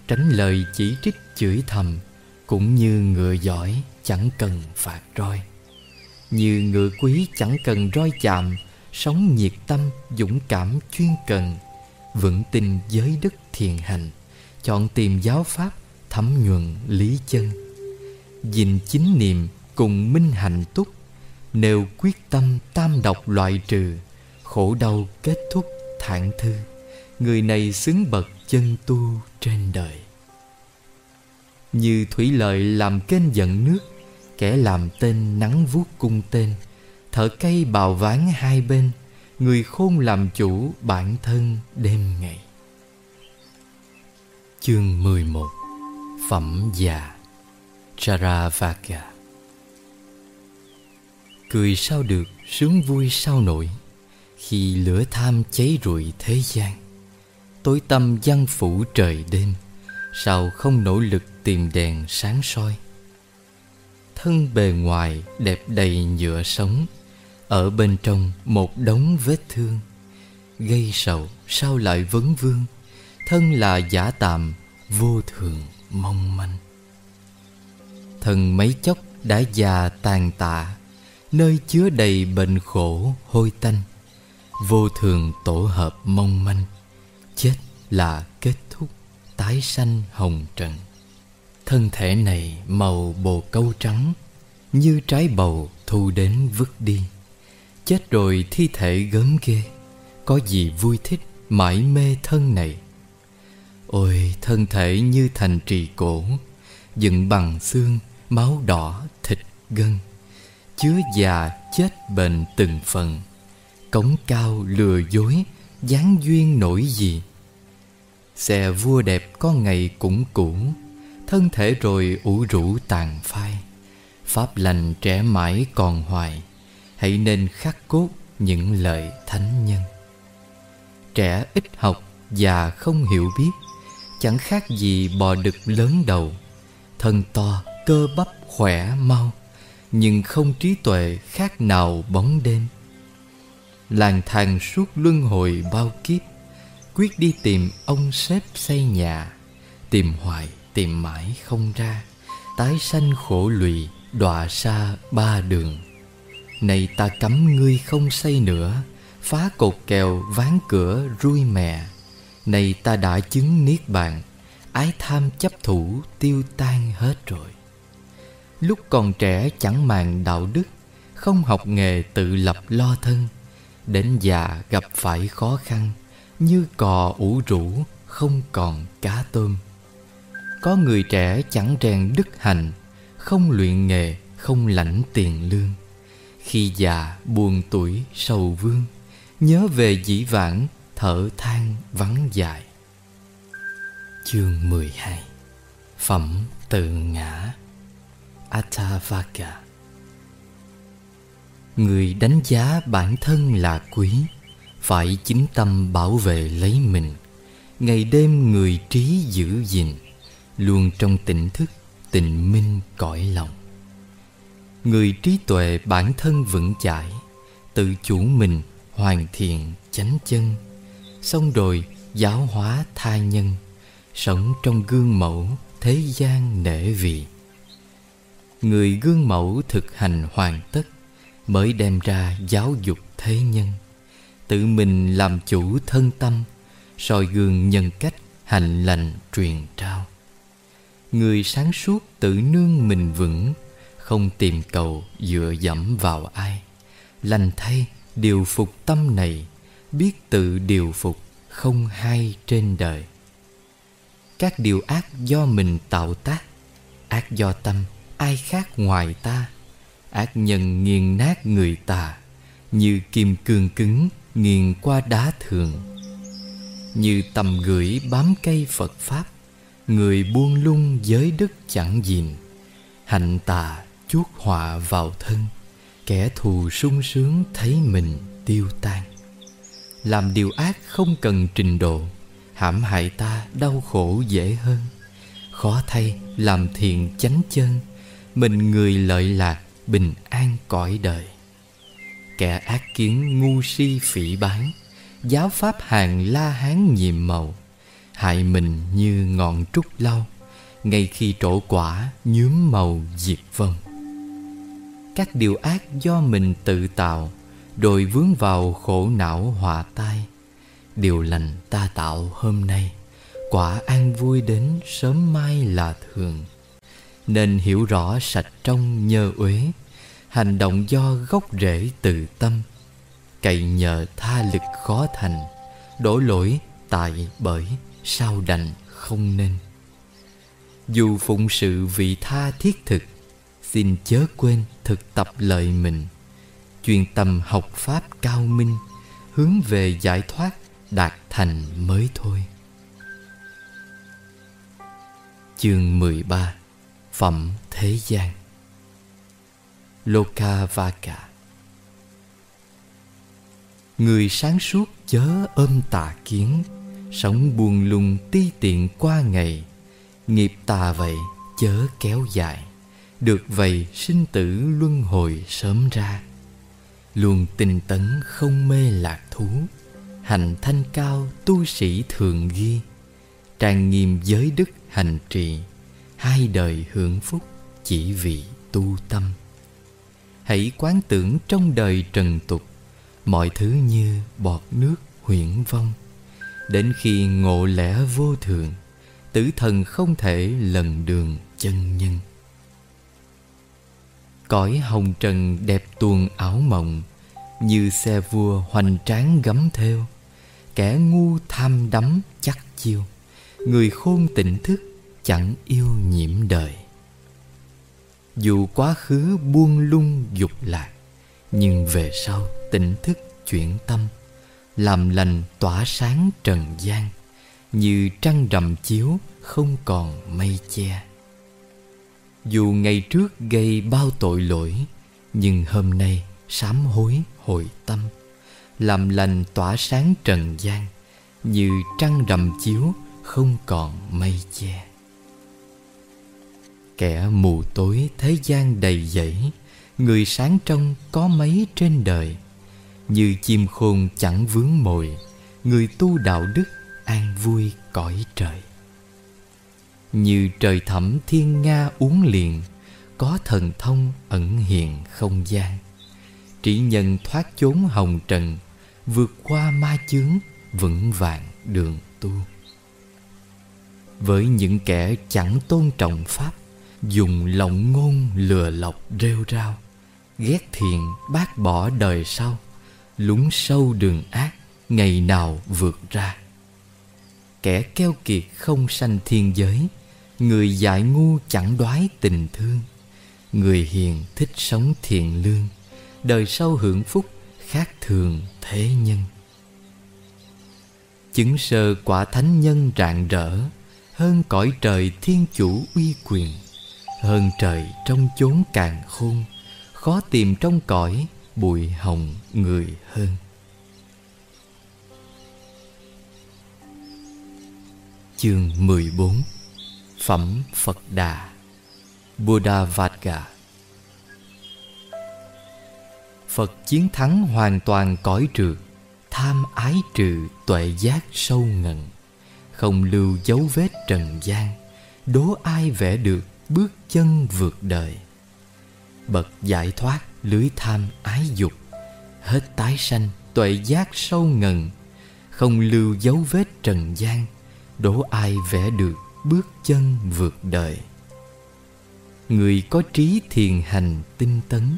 Tránh lời chỉ trích chửi thầm Cũng như ngựa giỏi chẳng cần phạt roi. Như ngựa quý chẳng cần roi chạm Sống nhiệt tâm, dũng cảm, chuyên cần Vững tin giới đức thiền hành Chọn tìm giáo pháp thấm nhuận lý chân. Gìn chính niệm cùng minh hạnh túc Nêu quyết tâm tam độc loại trừ Khổ đau kết thúc thản thư. Người này xứng bậc chân tu trên đời. Như thủy lợi làm kênh dẫn nước Kẻ làm tên nắng vuốt cung tên. Thợ cây bào ván hai bên Người khôn làm chủ bản thân đêm ngày. Chương 11 Phẩm già Charavaka Cười sao được, sướng vui sao nổi Khi lửa tham cháy rụi thế gian. Tối tâm văn phủ trời đêm Sao không nỗ lực tìm đèn sáng soi? Thân bề ngoài đẹp đầy nhựa sống ở bên trong một đống vết thương, Gây sầu sao lại vấn vương, Thân là giả tạm, Vô thường, mong manh. Thần mấy chốc đã già tàn tạ, Nơi chứa đầy bệnh khổ, hôi tanh. Vô thường tổ hợp mong manh, Chết là kết thúc, tái sanh hồng trần. Thân thể này màu bồ câu trắng, như trái bầu thu đến vứt đi chết rồi thi thể gớm ghê. Có gì vui thích mãi mê thân này? Ôi, thân thể như thành trì cổ, dựng bằng xương, máu đỏ, thịt gân. Chứa già chết bệnh từng phần, cống cao lừa dối gián duyên nổi gì? Xe vua đẹp có ngày cũng cũ, thân thể rồi ủ rũ tàn phai. Pháp lành trẻ mãi còn hoài hãy nên khắc cốt những lời thánh nhân. Trẻ ít học già không hiểu biết, chẳng khác gì bò đực lớn đầu. Thân to, cơ bắp khỏe mau, nhưng không trí tuệ khác nào bóng đêm. Lang thang suốt luân hồi bao kiếp, quyết đi tìm ông sếp xây nhà, tìm hoài, tìm mãi không ra. Tái sanh khổ lụy, đọa xa ba đường này ta cấm ngươi không xây nữa, phá cột kèo ván cửa rui mẹ này ta đã chứng niết bàn, ái tham chấp thủ tiêu tan hết rồi. Lúc còn trẻ chẳng màng đạo đức, không học nghề tự lập lo thân. Đến già gặp phải khó khăn, như cò ủ rũ, không còn cá tôm. Có người trẻ chẳng rèn đức hành không luyện nghề, không lãnh tiền lương khi già buồn tuổi sầu vương, nhớ về dĩ vãng thở than vắng dài. Chương 12 phẩm tự ngã Atavaka Người đánh giá bản thân là quý, Phải chính tâm bảo vệ lấy mình. Ngày đêm người trí giữ gìn, Luôn trong tỉnh thức, tình minh cõi lòng. Người trí tuệ bản thân vững chãi, Tự chủ mình hoàn thiện chánh chân. Xong rồi, giáo hóa tha nhân, Sống trong gương mẫu thế gian nể vị. Người gương mẫu thực hành hoàn tất Mới đem ra giáo dục thế nhân. Tự mình làm chủ thân tâm, soi gương nhân cách hành lành truyền trao. Người sáng suốt tự nương mình vững không tìm cầu dựa dẫm vào ai. Lành thay, điều phục tâm này, Biết tự điều phục không hay trên đời. Các điều ác do mình tạo tác, Ác do tâm, ai khác ngoài ta? Ác nhân nghiền nát người ta, Như kim cương cứng nghiền qua đá thường. Như tầm gửi bám cây Phật Pháp, Người buông lung giới đức chẳng gìn Hạnh tà chuốt họa vào thân, Kẻ thù sung sướng thấy mình tiêu tan. Làm điều ác không cần trình độ, hãm hại ta đau khổ dễ hơn. Khó thay làm thiện chánh chân, Mình người lợi lạc bình an cõi đời. Kẻ ác kiến ngu si phỉ bán Giáo pháp hàng la hán nhiệm màu. Hại mình như ngọn trúc lau, Ngay khi trổ quả nhuốm màu diệt vong. Các điều ác do mình tự tạo, Rồi vướng vào khổ não họa tai. Điều lành ta tạo hôm nay, Quả an vui đến sớm mai là thường. Nên hiểu rõ sạch trong nhơ uế, Hành động do gốc rễ từ tâm. Cậy nhờ tha lực khó thành, Đổ lỗi tại bởi sao đành không nên. Dù phụng sự vị tha thiết thực Xin chớ quên thực tập lợi mình. Chuyên tâm học pháp cao minh, Hướng về giải thoát đạt thành mới thôi. Chương 13 Phẩm Thế gian. Lokavaka Người sáng suốt chớ ôm tà kiến, Sống buồn lùng ti tiện qua ngày, Nghiệp tà vậy chớ kéo dài. Được vậy sinh tử luân hồi sớm ra. Luôn tinh tấn không mê lạc thú. Hành thanh cao tu sĩ thường ghi. Trang nghiêm giới đức hành trì. Hai đời hưởng phúc chỉ vì tu tâm. Hãy quán tưởng trong đời trần tục. Mọi thứ như bọt nước huyễn vong. Đến khi ngộ lẽ vô thường, Tử thần không thể lần đường chân nhân. Cõi hồng trần đẹp tuồng ảo mộng, Như xe vua hoành tráng gấm theo Kẻ ngu tham đắm chắc chiêu, Người khôn tỉnh thức chẳng yêu nhiễm đời. Dù quá khứ buông lung dục lạc, Nhưng về sau tỉnh thức chuyển tâm, Làm lành tỏa sáng trần gian, Như trăng rằm chiếu không còn mây che. Dù ngày trước gây bao tội lỗi, Nhưng hôm nay sám hối hồi tâm, Làm lành tỏa sáng trần gian, Như trăng rằm chiếu không còn mây che. Kẻ mù tối thế gian đầy dẫy, Người sáng trong có mấy trên đời. Như chim khôn chẳng vướng mồi, Người tu đạo đức an vui cõi trời. Như trời thẳm thiên nga uống liền, Có thần thông ẩn hiện không gian. Chỉ nhân thoát chốn hồng trần, Vượt qua ma chướng, vững vàng đường tu. Với những kẻ chẳng tôn trọng Pháp, Dùng lòng ngôn lừa lọc rêu rao, Ghét thiện bác bỏ đời sau, lún sâu đường ác Ngày nào vượt ra. Kẻ keo kiệt không sanh thiên giới Người dại ngu chẳng đoái tình thương. Người hiền thích sống thiện lương. Đời sau hưởng phúc khác thường thế nhân. Chứng sơ quả thánh nhân rạng rỡ, Hơn cõi trời thiên chủ uy quyền. Hơn trời trong chốn càng khôn, Khó tìm trong cõi bụi hồng người hơn. Chương 14 Phẩm Phật Đà, Buddha Vatga Phật chiến thắng hoàn toàn cõi trượt Tham ái trừ tuệ giác sâu ngần, Không lưu dấu vết trần gian, Đố ai vẽ được bước chân vượt đời. Bậc giải thoát lưới tham ái dục, hết tái sanh tuệ giác sâu ngần, không lưu dấu vết trần gian, đố ai vẽ được bước chân vượt đời. Người có trí thiền hành tinh tấn,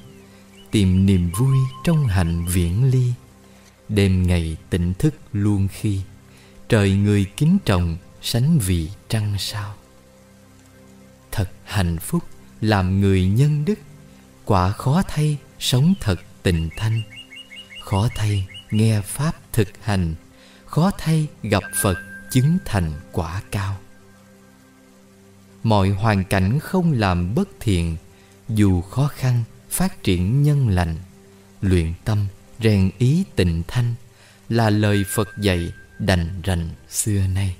tìm niềm vui trong hạnh viễn ly đêm ngày tỉnh thức luôn khi trời người kính trọng sánh vì trăng sao. Thật hạnh phúc làm người nhân đức, quả khó thay sống thật tình thanh. Khó thay nghe pháp thực hành, khó thay gặp phật chứng thành quả cao mọi hoàn cảnh không làm bất thiện, dù khó khăn phát triển nhân lành. Luyện tâm, rèn ý tịnh thanh là lời phật dạy đành rành xưa nay.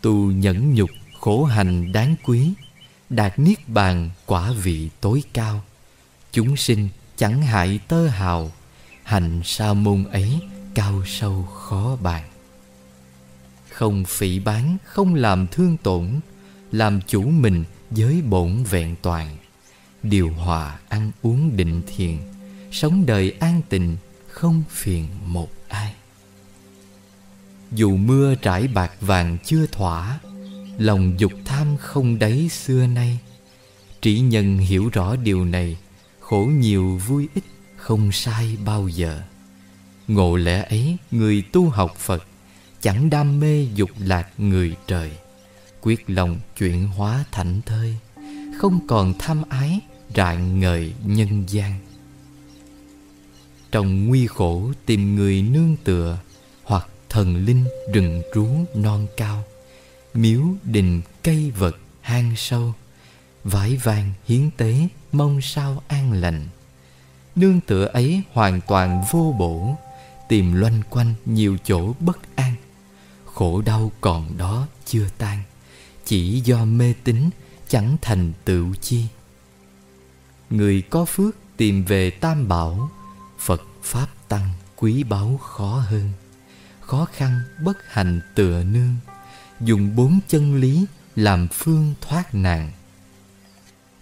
Tu nhẫn nhục, khổ hành đáng quý, đạt niết bàn quả vị tối cao. Chúng sinh chẳng hại tơ hào, hành sa môn ấy cao sâu khó bàn. Không phỉ bán không làm thương tổn làm chủ mình với bổn vẹn toàn. Điều hòa ăn uống định thiền, sống đời an tình không phiền một ai. Dù mưa trải bạc vàng chưa thỏa, Lòng dục tham không đáy xưa nay. Trí nhân hiểu rõ điều này, Khổ nhiều vui ít không sai bao giờ. Ngộ lẽ ấy, người tu học Phật, Chẳng đam mê dục lạc người trời. Quyết lòng chuyển hóa thảnh thơi, Không còn tham ái, rạng ngời nhân gian. Trong nguy khổ tìm người nương tựa, Hoặc thần linh rừng trú non cao, miếu đình cây vật hang sâu, vải vàng hiến tế mong sao an lành. Nương tựa ấy hoàn toàn vô bổ, tìm loanh quanh nhiều chỗ bất an, khổ đau còn đó chưa tan chỉ do mê tín, chẳng thành tựu chi. Người có phước tìm về tam bảo, phật pháp tăng quý báu khó hơn. Khó khăn bất hành tựa nương, dùng bốn chân lý làm phương thoát nạn.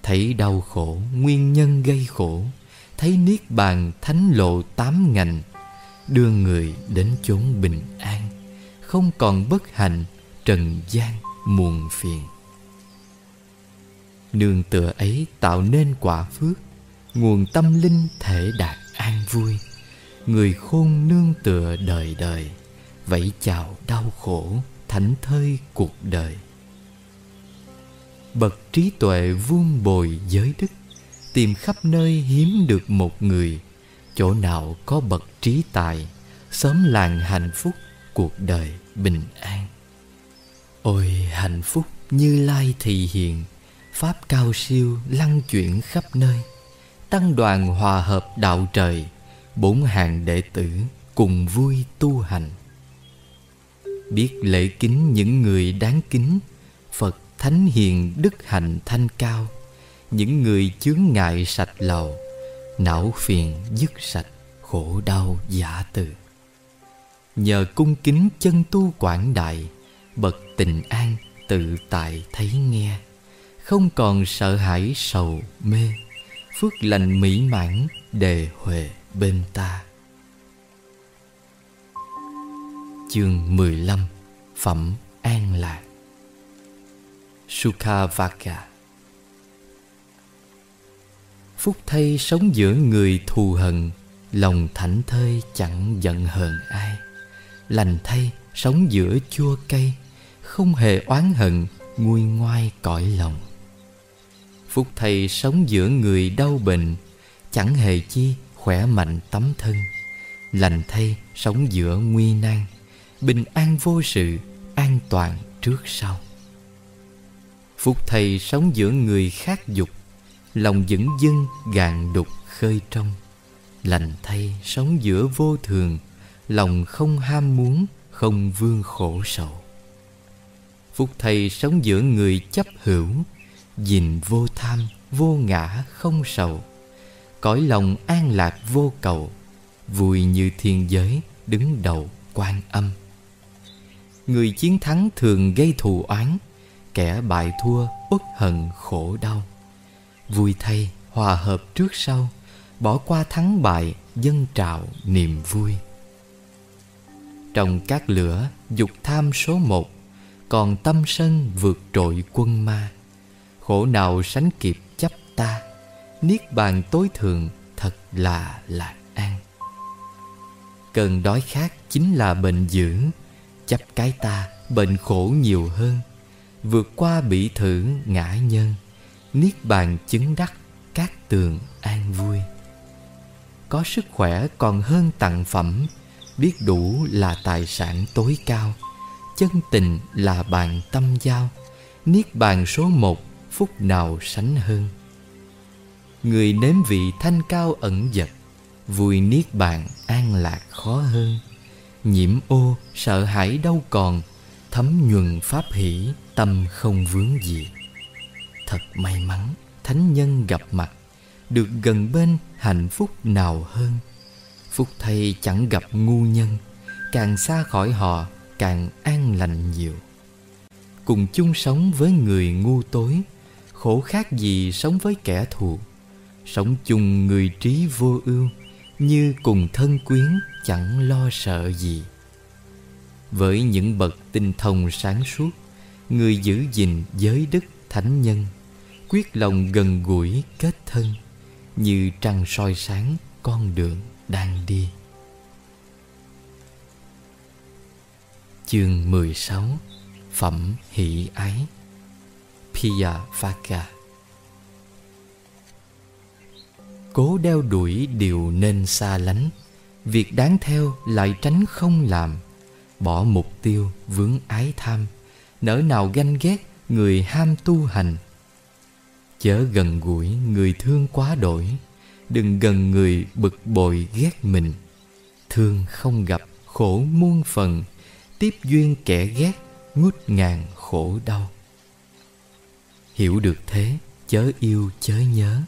Thấy đau khổ, nguyên nhân gây khổ, thấy niết bàn thánh lộ tám ngành, đưa người đến chốn bình an, không còn bất hạnh trần gian muôn phiền. Nương tựa ấy tạo nên quả phước, nguồn tâm linh thể đạt an vui. Người khôn nương tựa đời đời, vẫy chào đau khổ, thảnh thơi cuộc đời. Bậc trí tuệ vuông bồi giới đức, tìm khắp nơi hiếm được một người. Chỗ nào có bậc trí tài, sớm làng hạnh phúc cuộc đời bình an ôi hạnh phúc như lai thị hiện pháp cao siêu lăng chuyển khắp nơi. Tăng đoàn hòa hợp đạo trời, bốn hàng đệ tử cùng vui tu hành. Biết lễ kính những người đáng kính, phật thánh hiền đức hạnh thanh cao. Những người chướng ngại sạch lầu, não phiền dứt sạch khổ đau giả từ. Nhờ cung kính chân tu quảng đại, bậc tình an tự tại thấy nghe. Không còn sợ hãi sầu mê, phước lành mỹ mãn đề huệ bên ta. Chương 15 phẩm an lạc. Sukhavaka Phúc thay sống giữa người thù hận, Lòng thảnh thơi chẳng giận hờn ai. Lành thay sống giữa chua cây không hề oán hận, nguôi ngoai cõi lòng. Phúc thầy sống giữa người đau bệnh, Chẳng hề chi khỏe mạnh tấm thân. Lành thay sống giữa nguy nan, Bình an vô sự, An toàn trước sau. Phúc thầy sống giữa người khác dục, Lòng vững dưng gạn đục khơi trong. Lành thay sống giữa vô thường, Lòng không ham muốn, Không vương khổ sầu. Phúc thầy sống giữa người chấp hữu Gìn vô tham, Vô ngã, không sầu. Cõi lòng an lạc vô cầu, Vui như thiên giới, Đứng đầu quan âm. Người chiến thắng thường gây thù oán, Kẻ bại thua, uất hận, khổ đau. Vui thay, hòa hợp trước sau, Bỏ qua thắng bại dân trào niềm vui. Trong các lửa, dục tham số một còn tâm sân vượt trội quân ma. Khổ nào sánh kịp chấp ta, Niết bàn tối thượng thật là lạc an. Cơn đói khát chính là bệnh dưỡng, Chấp cái ta bệnh khổ nhiều hơn. Vượt qua bị thử ngã nhân, Niết bàn chứng đắc các tường an vui. Có sức khỏe còn hơn tặng phẩm, Biết đủ là tài sản tối cao Chân tình là bàn tâm giao, Niết bàn số một phút nào sánh hơn. Người nếm vị thanh cao ẩn dật Vui niết bàn an lạc khó hơn. Nhiễm ô, sợ hãi đâu còn, Thấm nhuần pháp hỷ, Tâm không vướng gì. Thật may mắn, Thánh nhân gặp mặt, Được gần bên hạnh phúc nào hơn. Phúc thay chẳng gặp ngu nhân, Càng xa khỏi họ Càng an lành nhiều. Cùng chung sống với người ngu tối, Khổ khác gì sống với kẻ thù. Sống chung người trí vô ưu, Như cùng thân quyến chẳng lo sợ gì. Với những bậc tinh thông sáng suốt, người giữ gìn giới đức thánh nhân, quyết lòng gần gũi kết thân, như trăng soi sáng con đường đang đi. Chương 16 phẩm hỷ ái Piya Vaka Cố đeo đuổi điều nên xa lánh, Việc đáng theo lại tránh không làm. Bỏ mục tiêu vướng ái tham, Nỡ nào ganh ghét người ham tu hành. Chớ gần gũi người thương quá đổi, Đừng gần người bực bội ghét mình. Thương không gặp khổ muôn phần Tiếp duyên kẻ ghét, ngút ngàn khổ đau. Hiểu được thế, chớ yêu, chớ nhớ.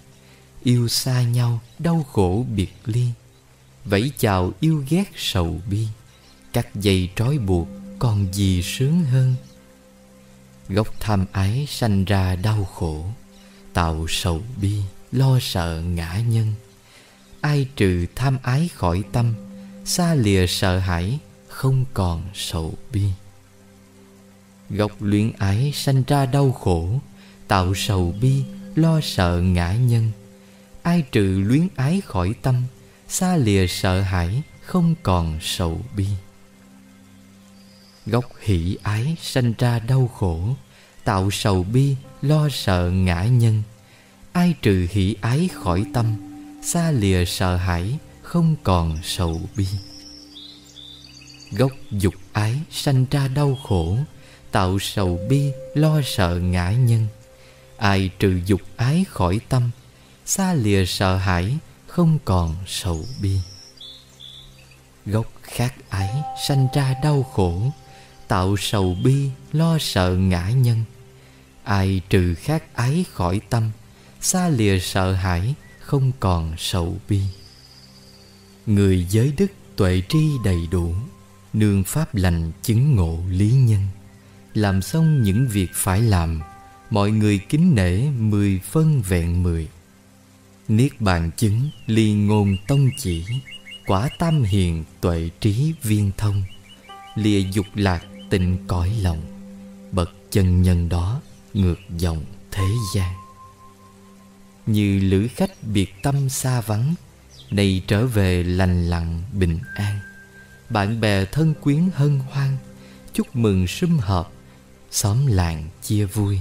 Yêu xa nhau, đau khổ biệt ly. Vẫy chào yêu ghét sầu bi. Cắt dây trói buộc, còn gì sướng hơn? Gốc tham ái sanh ra đau khổ. Tạo sầu bi, lo sợ ngã nhân. Ai trừ tham ái khỏi tâm, Xa lìa sợ hãi không còn sầu bi. Gốc luyến ái sanh ra đau khổ, Tạo sầu bi, lo sợ ngã nhân. Ai trừ luyến ái khỏi tâm, Xa lìa sợ hãi, không còn sầu bi. Gốc hỷ ái sanh ra đau khổ, Tạo sầu bi, lo sợ ngã nhân. Ai trừ hỷ ái khỏi tâm, Xa lìa sợ hãi, không còn sầu bi. Gốc dục ái sanh ra đau khổ, Tạo sầu bi, lo sợ ngã nhân. Ai trừ dục ái khỏi tâm, Xa lìa sợ hãi, Không còn sầu bi. Gốc khát ái sanh ra đau khổ, Tạo sầu bi, lo sợ ngã nhân. Ai trừ khát ái khỏi tâm, Xa lìa sợ hãi, Không còn sầu bi. Người giới đức tuệ tri đầy đủ Nương pháp lành chứng ngộ lý nhân. Làm xong những việc phải làm, Mọi người kính nể mười phân vẹn mười. Niết bàn chứng, ly ngôn tông chỉ, Quả tam hiền tuệ trí viên thông. Lìa dục lạc tình cõi lòng, Bậc chân nhân đó ngược dòng thế gian. Như lữ khách biệt tâm xa vắng, Nay trở về lành lặng bình an. Bạn bè thân quyến hân hoan. Chúc mừng sum họp, Xóm làng chia vui.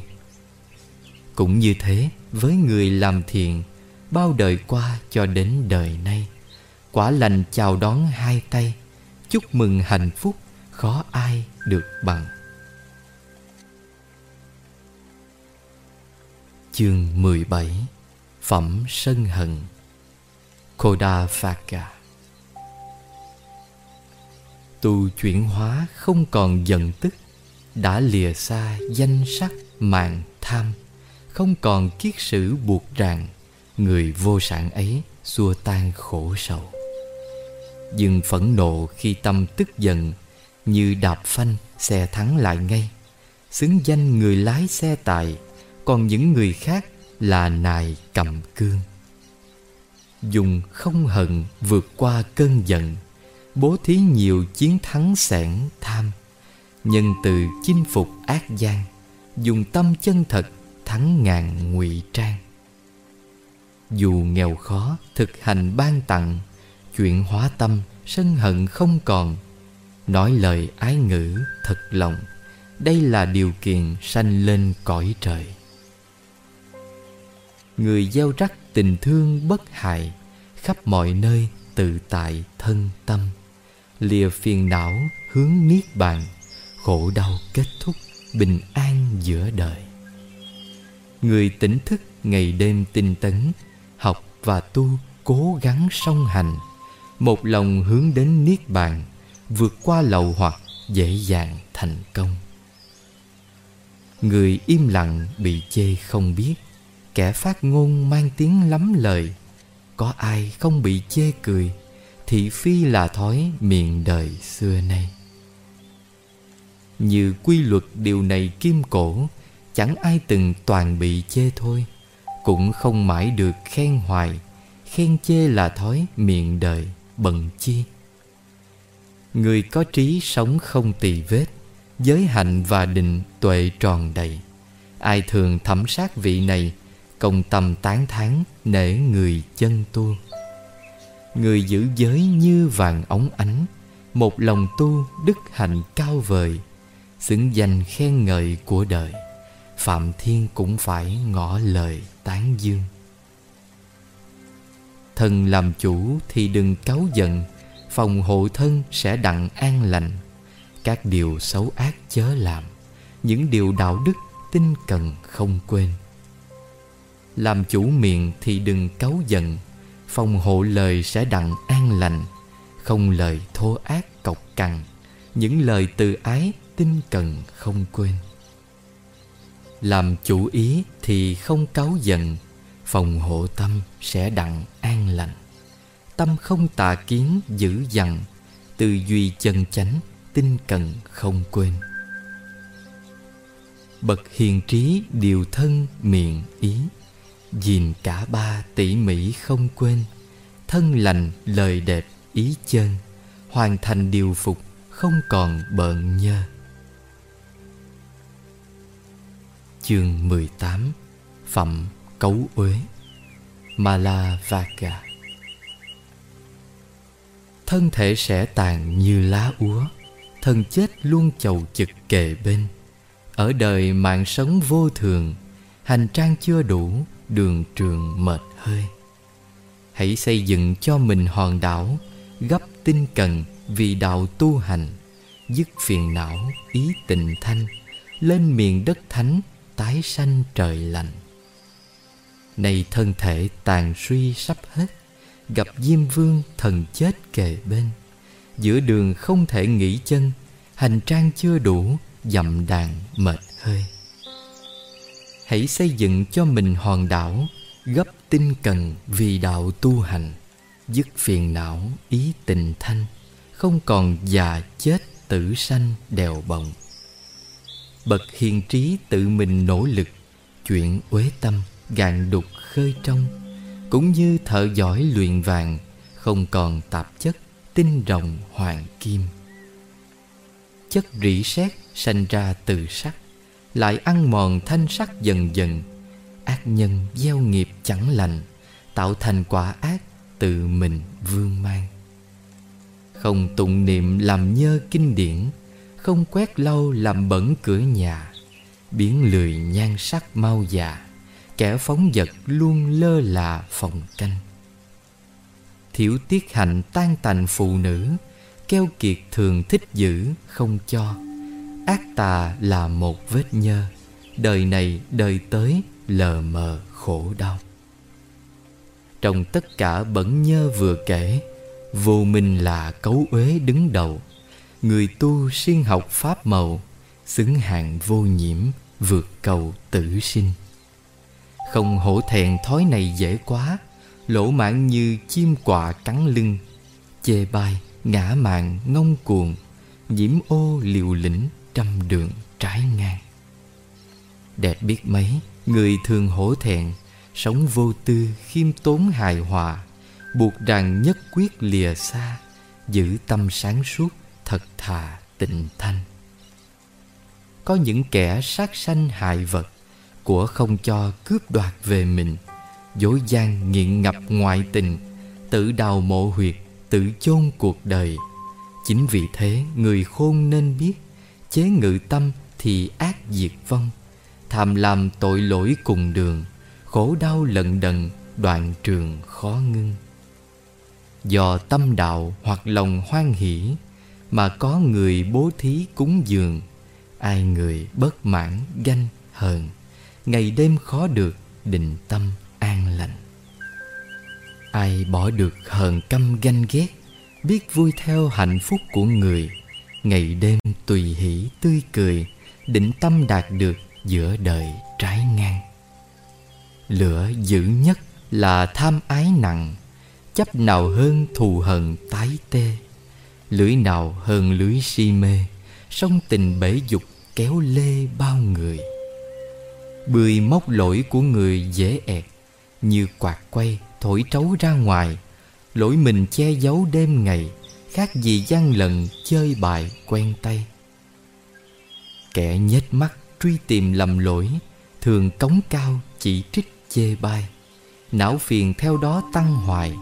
Cũng như thế, với người làm thiện Bao đời qua cho đến đời nay, Quả lành chào đón hai tay. Chúc mừng hạnh phúc, khó ai được bằng. Chương 17 Phẩm Sân Hận. Koda Phaka Tu chuyển hóa không còn giận tức, Đã lìa xa danh sắc mạng tham, không còn kiết sử buộc ràng, người vô sản ấy xua tan khổ sầu. Dừng phẫn nộ khi tâm tức giận, như đạp phanh xe thắng lại ngay. Xứng danh người lái xe tài, còn những người khác là nài cầm cương. Dùng không hận vượt qua cơn giận bố thí nhiều chiến thắng sẻn tham. Nhân từ chinh phục ác gian, dùng tâm chân thật thắng ngàn ngụy trang. Dù nghèo khó, thực hành ban tặng chuyện hóa tâm, sân hận không còn. Nói lời ái ngữ, thật lòng, đây là điều kiện sanh lên cõi trời. Người gieo rắc tình thương bất hại, khắp mọi nơi tự tại thân tâm lìa phiền não hướng niết bàn, khổ đau kết thúc bình an giữa đời. Người tỉnh thức ngày đêm tinh tấn, Học và tu cố gắng song hành, Một lòng hướng đến Niết Bàn, Vượt qua lậu hoặc dễ dàng thành công. Người im lặng bị chê không biết, Kẻ phát ngôn mang tiếng lắm lời, Có ai không bị chê cười Thị phi là thói miệng đời xưa nay. Như quy luật điều này kim cổ, Chẳng ai từng toàn bị chê thôi, Cũng không mãi được khen hoài, Khen chê là thói miệng đời bận chi. Người có trí sống không tỳ vết, Giới hạnh và định tuệ tròn đầy. Ai thường thẩm sát vị này, Công tâm tán thán nể người chân tu. Người giữ giới như vàng óng ánh, Một lòng tu đức hạnh cao vời, Xứng danh khen ngợi của đời. Phạm Thiên cũng phải ngỏ lời tán dương. Thân làm chủ thì đừng cáu giận, Phòng hộ thân sẽ đặng an lành. Các điều xấu ác chớ làm, Những điều đạo đức tinh cần không quên. Làm chủ miệng thì đừng cáu giận Phòng hộ lời sẽ đặng an lành, Không lời thô ác cọc cằn, Những lời từ ái tinh cần không quên. Làm chủ ý thì không cáu giận, Phòng hộ tâm sẽ đặng an lành. Tâm không tà kiến dữ dằn, Tư duy chân chánh tinh cần không quên. Bậc hiền trí điều thân miệng ý. Gìn cả ba tỉ mỉ không quên, Thân lành, lời đẹp, ý chân, Hoàn thành điều phục, không còn bợn nhơ. Chương 18 Phẩm Cấu Uế Malavaka Thân thể sẽ tàn như lá úa, Thân chết luôn chầu chực kề bên. Ở đời mạng sống vô thường, Hành trang chưa đủ Đường trường mệt hơi. Hãy xây dựng cho mình hòn đảo, Gấp tinh cần vì đạo tu hành, Dứt phiền não ý tình thanh, Lên miền đất thánh tái sanh trời lành. Nay thân thể tàn suy sắp hết, Gặp Diêm Vương thần chết kề bên, Giữa đường không thể nghỉ chân, Hành trang chưa đủ, Dậm đàn mệt hơi. Hãy xây dựng cho mình hòn đảo, Gấp tinh cần vì đạo tu hành. Dứt phiền não, ý tình thanh, Không còn già chết tử sanh đèo bồng. Bậc hiền trí tự mình nỗ lực Chuyện uế tâm, gạn đục khơi trong. Cũng như thợ giỏi luyện vàng, Không còn tạp chất, tinh rồng hoàng kim. Chất rỉ sét sanh ra từ sắt lại ăn mòn thanh sắc dần dần. Ác nhân gieo nghiệp chẳng lành, Tạo thành quả ác tự mình vương mang. Không tụng niệm làm nhơ kinh điển, Không quét lau làm bẩn cửa nhà, Biến lười nhan sắc mau già, Kẻ phóng vật luôn lơ là phòng canh. Thiểu tiết hạnh tan tành phụ nữ, Keo kiệt thường thích giữ không cho. Ác tà là một vết nhơ. Đời này đời tới lờ mờ khổ đau. Trong tất cả bẩn nhơ vừa kể Vô minh là cấu uế đứng đầu. Người tu siêng học pháp màu Xứng hạng vô nhiễm Vượt cầu tử sinh. Không hổ thẹn thói này dễ quá Lỗ mãn như chim quạ cắn lưng. Chê bai, ngã mạn, ngông cuồng Nhiễm ô liều lĩnh trăm đường trái ngang. Đẹp biết mấy, Người thường hổ thẹn, Sống vô tư, khiêm tốn hài hòa, Buộc rằng nhất quyết lìa xa, Giữ tâm sáng suốt, Thật thà tịnh thanh. Có những kẻ sát sanh hại vật Của không cho cướp đoạt về mình, Dối gian nghiện ngập ngoại tình, Tự đào mộ huyệt, Tự chôn cuộc đời. Chính vì thế, người khôn nên biết Chế ngự tâm thì ác diệt vong. Tham lam tội lỗi cùng đường, Khổ đau lận đận, đoạn trường khó ngưng. Do tâm đạo hoặc lòng hoan hỷ, Mà có người bố thí cúng dường, Ai người bất mãn ganh hờn. Ngày đêm khó được, định tâm an lành. Ai bỏ được hờn căm ganh ghét, Biết vui theo hạnh phúc của người Ngày đêm tùy hỷ, tươi cười, Định tâm đạt được giữa đời trái ngang. Lửa dữ nhất là tham ái nặng, Chấp nào hơn thù hận tái tê. Lưỡi nào hơn lưới si mê Sông tình bể dục kéo lê bao người. Bười móc lỗi của người dễ ẹt, Như quạt quay thổi trấu ra ngoài, Lỗi mình che giấu đêm ngày Khác gì gian lận chơi bài quen tay. Kẻ nhếch mắt truy tìm lầm lỗi, Thường cống cao chỉ trích chê bai. Não phiền theo đó tăng hoài,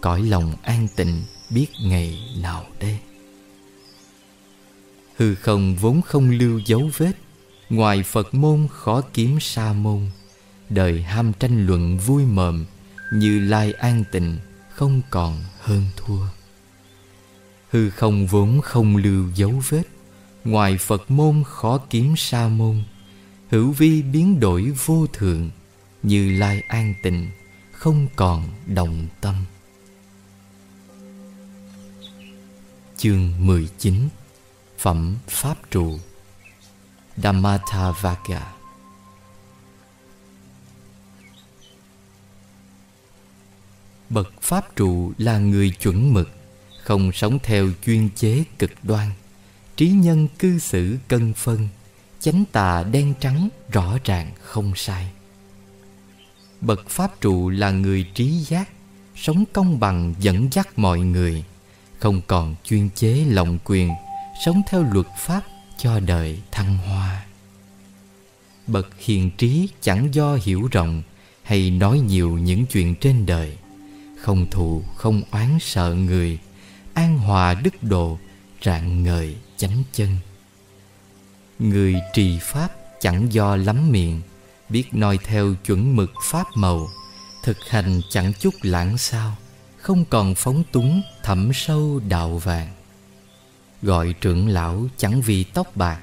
Cõi lòng an tịnh biết ngày nào đây. Hư không vốn không lưu dấu vết, Ngoài Phật môn khó kiếm sa môn. Đời ham tranh luận vui mờm Như lai an tịnh không còn hơn thua. Hư không vốn không lưu dấu vết, Ngoài Phật môn khó kiếm sa môn. Hữu vi biến đổi vô thường, Như lai an tịnh, Không còn đồng tâm. Chương 19 Phẩm Pháp trụ. Dhammatavaka Bậc Pháp trụ là người chuẩn mực không sống theo chuyên chế cực đoan. Trí nhân cư xử cân phân, Chánh tà đen trắng rõ ràng không sai. Bậc Pháp trụ là người trí giác, Sống công bằng dẫn dắt mọi người, Không còn chuyên chế lòng quyền, sống theo luật pháp cho đời thăng hoa. Bậc hiền trí chẳng do hiểu rộng hay nói nhiều những chuyện trên đời, không thù, không oán sợ người an hòa đức độ rạng ngời chánh chân. Người trì pháp chẳng do lắm miệng, biết noi theo chuẩn mực pháp màu, thực hành chẳng chút lãng sao, không còn phóng túng thẳm sâu đạo vàng. Gọi trưởng lão chẳng vì tóc bạc,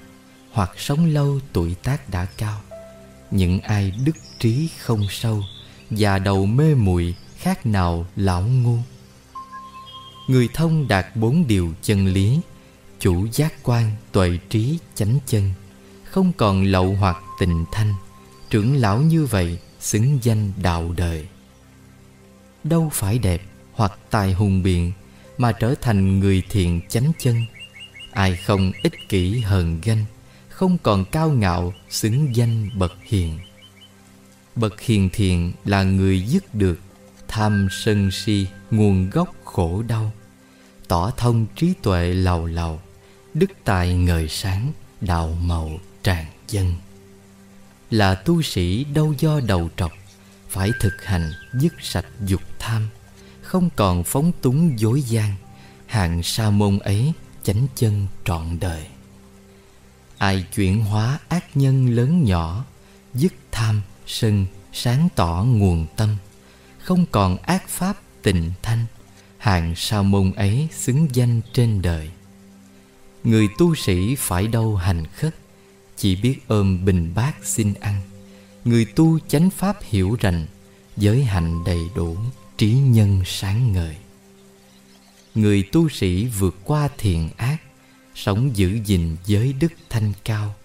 hoặc sống lâu tuổi tác đã cao. Những ai đức trí không sâu, Già đầu mê muội, khác nào lão ngu. Người thông đạt bốn điều chân lý, Chủ giác quan, tuệ trí, chánh chân, Không còn lậu hoặc tình thanh. Trưởng lão như vậy xứng danh đạo đời. Đâu phải đẹp hoặc tài hùng biện Mà trở thành người thiện chánh chân. Ai không ích kỷ hờn ganh, Không còn cao ngạo xứng danh bậc hiền. Bậc hiền thiện là người dứt được Tham sân si, nguồn gốc khổ đau Tỏ thông trí tuệ lầu lầu, Đức tài ngời sáng, đạo màu tràn dân. Là tu sĩ đâu do đầu trọc, Phải thực hành dứt sạch dục tham, Không còn phóng túng dối gian, Hạng sa môn ấy chánh chân trọn đời. Ai chuyển hóa ác nhân lớn nhỏ, Dứt tham, sân, sáng tỏ nguồn tâm, không còn ác pháp tình thanh hàng sao môn ấy xứng danh trên đời. Người tu sĩ phải đâu hành khất, chỉ biết ôm bình bát xin ăn. Người tu chánh pháp hiểu rành, giới hạnh đầy đủ, trí nhân sáng ngời. Người tu sĩ vượt qua thiện ác, sống giữ gìn giới đức thanh cao.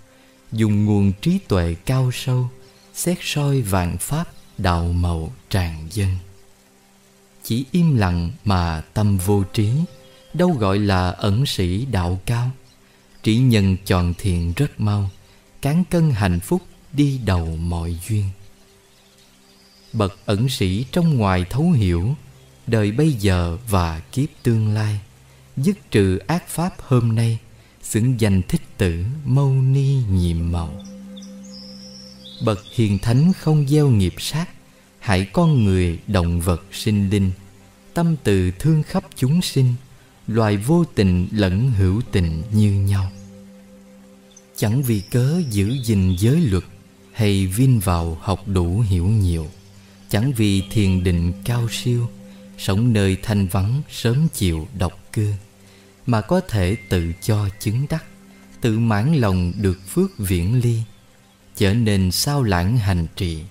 Dùng nguồn trí tuệ cao sâu, xét soi vạn pháp, đạo màu tràn dân chỉ im lặng mà tâm vô trí, đâu gọi là ẩn sĩ đạo cao. Trí nhân tròn thiện rất mau, cán cân hạnh phúc đi đầu mọi duyên. Bậc ẩn sĩ trong ngoài thấu hiểu, đời bây giờ và kiếp tương lai, dứt trừ ác pháp hôm nay, xứng danh thích tử mâu ni nhiệm màu. Bậc hiền thánh không gieo nghiệp sát Hại con người, động vật, sinh linh Tâm từ thương khắp chúng sinh Loài vô tình lẫn hữu tình như nhau. Chẳng vì cớ giữ gìn giới luật Hay vin vào học đủ hiểu nhiều Chẳng vì thiền định cao siêu Sống nơi thanh vắng sớm chịu độc cư Mà có thể tự cho chứng đắc Tự mãn lòng được phước viễn ly trở nên sao lãng hành trì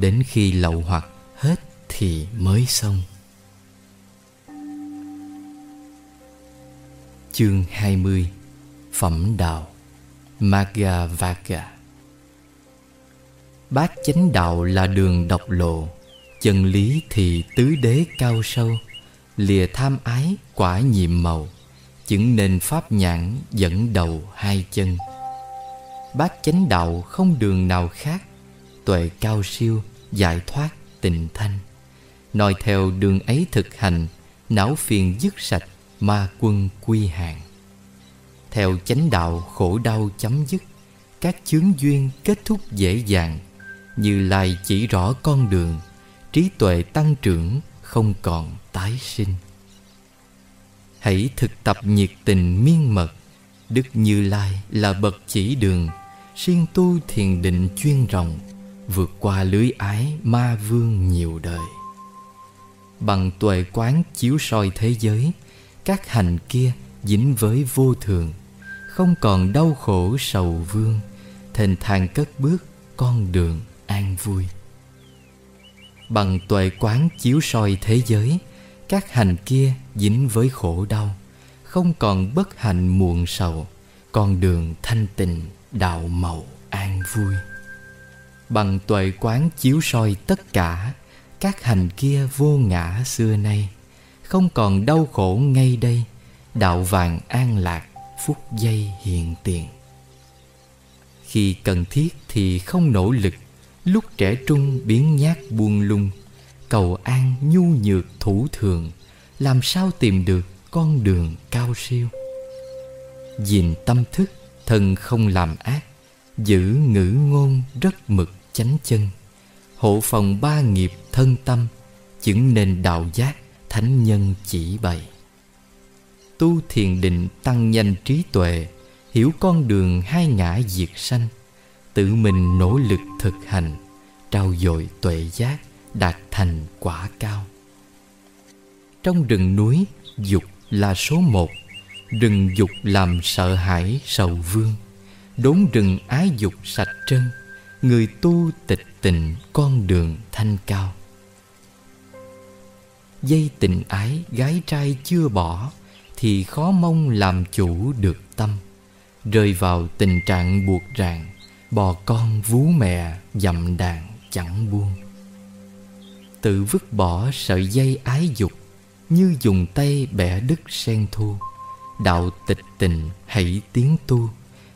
đến khi lậu hoặc hết thì mới xong. Chương 20 phẩm đạo Magga Bát chánh đạo là đường độc lộ Chân lý thì tứ đế cao sâu Lìa tham ái quả nhiệm màu Chứng nên pháp nhãn dẫn đầu hai chân. Bát chánh đạo không đường nào khác Tuệ cao siêu, giải thoát, tình thanh. Noi theo đường ấy thực hành Não phiền dứt sạch, ma quân quy hàng. Theo chánh đạo khổ đau chấm dứt Các chướng duyên kết thúc dễ dàng. Như lai chỉ rõ con đường Trí tuệ tăng trưởng không còn tái sinh. Hãy thực tập nhiệt tình miên mật. Đức Như Lai là bậc chỉ đường siêng tu thiền định chuyên rộng vượt qua lưới ái ma vương nhiều đời. Bằng tuệ quán chiếu soi thế giới, các hành kia dính với vô thường, không còn đau khổ sầu vương, thênh thang cất bước con đường an vui. Bằng tuệ quán chiếu soi thế giới, các hành kia dính với khổ đau, không còn bất hạnh muộn sầu, con đường thanh tịnh, đạo màu an vui bằng tuệ quán chiếu soi tất cả, các hành kia vô ngã xưa nay. Không còn đau khổ ngay đây, đạo vàng an lạc, phút giây hiện tiền. Khi cần thiết thì không nỗ lực, lúc trẻ trung biến nhát buông lung. Cầu an nhu nhược thủ thường, làm sao tìm được con đường cao siêu? Gìn tâm thức, Thân không làm ác, Giữ ngữ ngôn rất mực chánh chân. Hộ phòng ba nghiệp thân tâm, Chứng nên đạo giác, Thánh nhân chỉ bày. Tu thiền định tăng nhanh trí tuệ, Hiểu con đường hai ngã diệt sanh, Tự mình nỗ lực thực hành, Trao dồi tuệ giác, Đạt thành quả cao. Trong rừng núi, Dục là số một, Rừng dục làm sợ hãi sầu vương. Đốn rừng ái dục sạch trân Người tu tịch tịnh con đường thanh cao. Dây tình ái gái trai chưa bỏ, Thì khó mong làm chủ được tâm. Rơi vào tình trạng buộc ràng, Bò con vú mẹ dậm đàn chẳng buông. Tự vứt bỏ sợi dây ái dục, Như dùng tay bẻ đứt sen thu. Đạo tịch tình hãy tiến tu,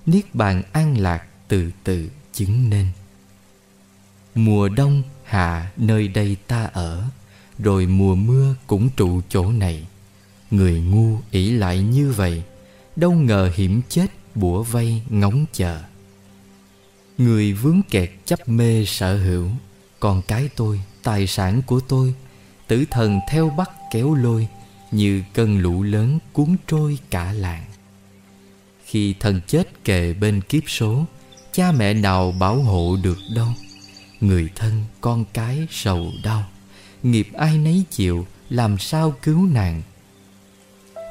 Niết bàn an lạc từ từ chứng nên. Mùa đông hạ nơi đây ta ở Rồi mùa mưa cũng trụ chỗ này. Người ngu ỷ lại như vậy Đâu ngờ hiểm chết bủa vây ngóng chờ. Người vướng kẹt chấp mê sở hữu Còn cái tôi, tài sản của tôi Tử thần theo bắt kéo lôi Như cơn lũ lớn cuốn trôi cả làng. Khi thần chết kề bên kiếp số Cha mẹ nào bảo hộ được đâu. Người thân, con cái sầu đau. Nghiệp ai nấy chịu, Làm sao cứu nàng?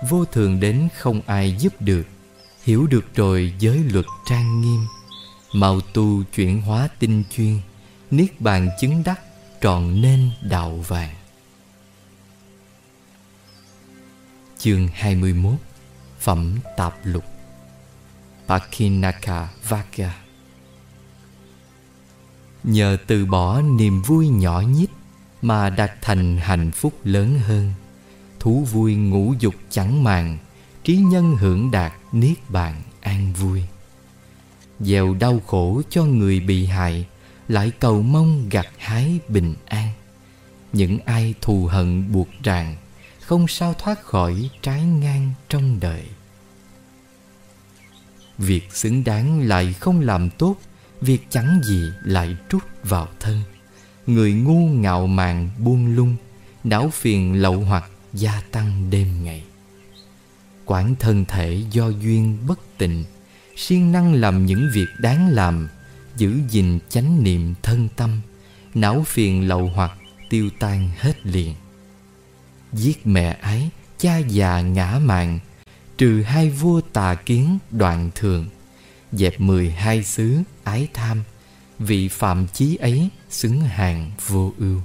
Vô thường đến không ai giúp được. Hiểu được rồi, giới luật trang nghiêm. Màu tu chuyển hóa tinh chuyên. Niết bàn chứng đắc Tròn nên đạo vàng. Chương 21 Phẩm Tạp Lục. Pakinaka Vaka Nhờ từ bỏ niềm vui nhỏ nhít Mà đạt thành hạnh phúc lớn hơn. Thú vui ngũ dục chẳng màng, Trí nhân hưởng đạt niết bàn an vui. Gieo đau khổ cho người bị hại, Lại cầu mong gặt hái bình an. Những ai thù hận buộc ràng, Không sao thoát khỏi trái ngang trong đời. Việc xứng đáng lại không làm tốt Việc chẳng gì lại trút vào thân. Người ngu ngạo mạn buông lung Não phiền lậu hoặc gia tăng đêm ngày. Quản thân thể do duyên bất tình siêng năng làm những việc đáng làm Giữ gìn chánh niệm thân tâm Não phiền lậu hoặc tiêu tan hết liền. Giết mẹ ái, cha già ngã mạng Trừ hai vua tà kiến đoạn thường. Dẹp mười hai xứ ái tham Vị phạm chí ấy xứng hàng vô ưu.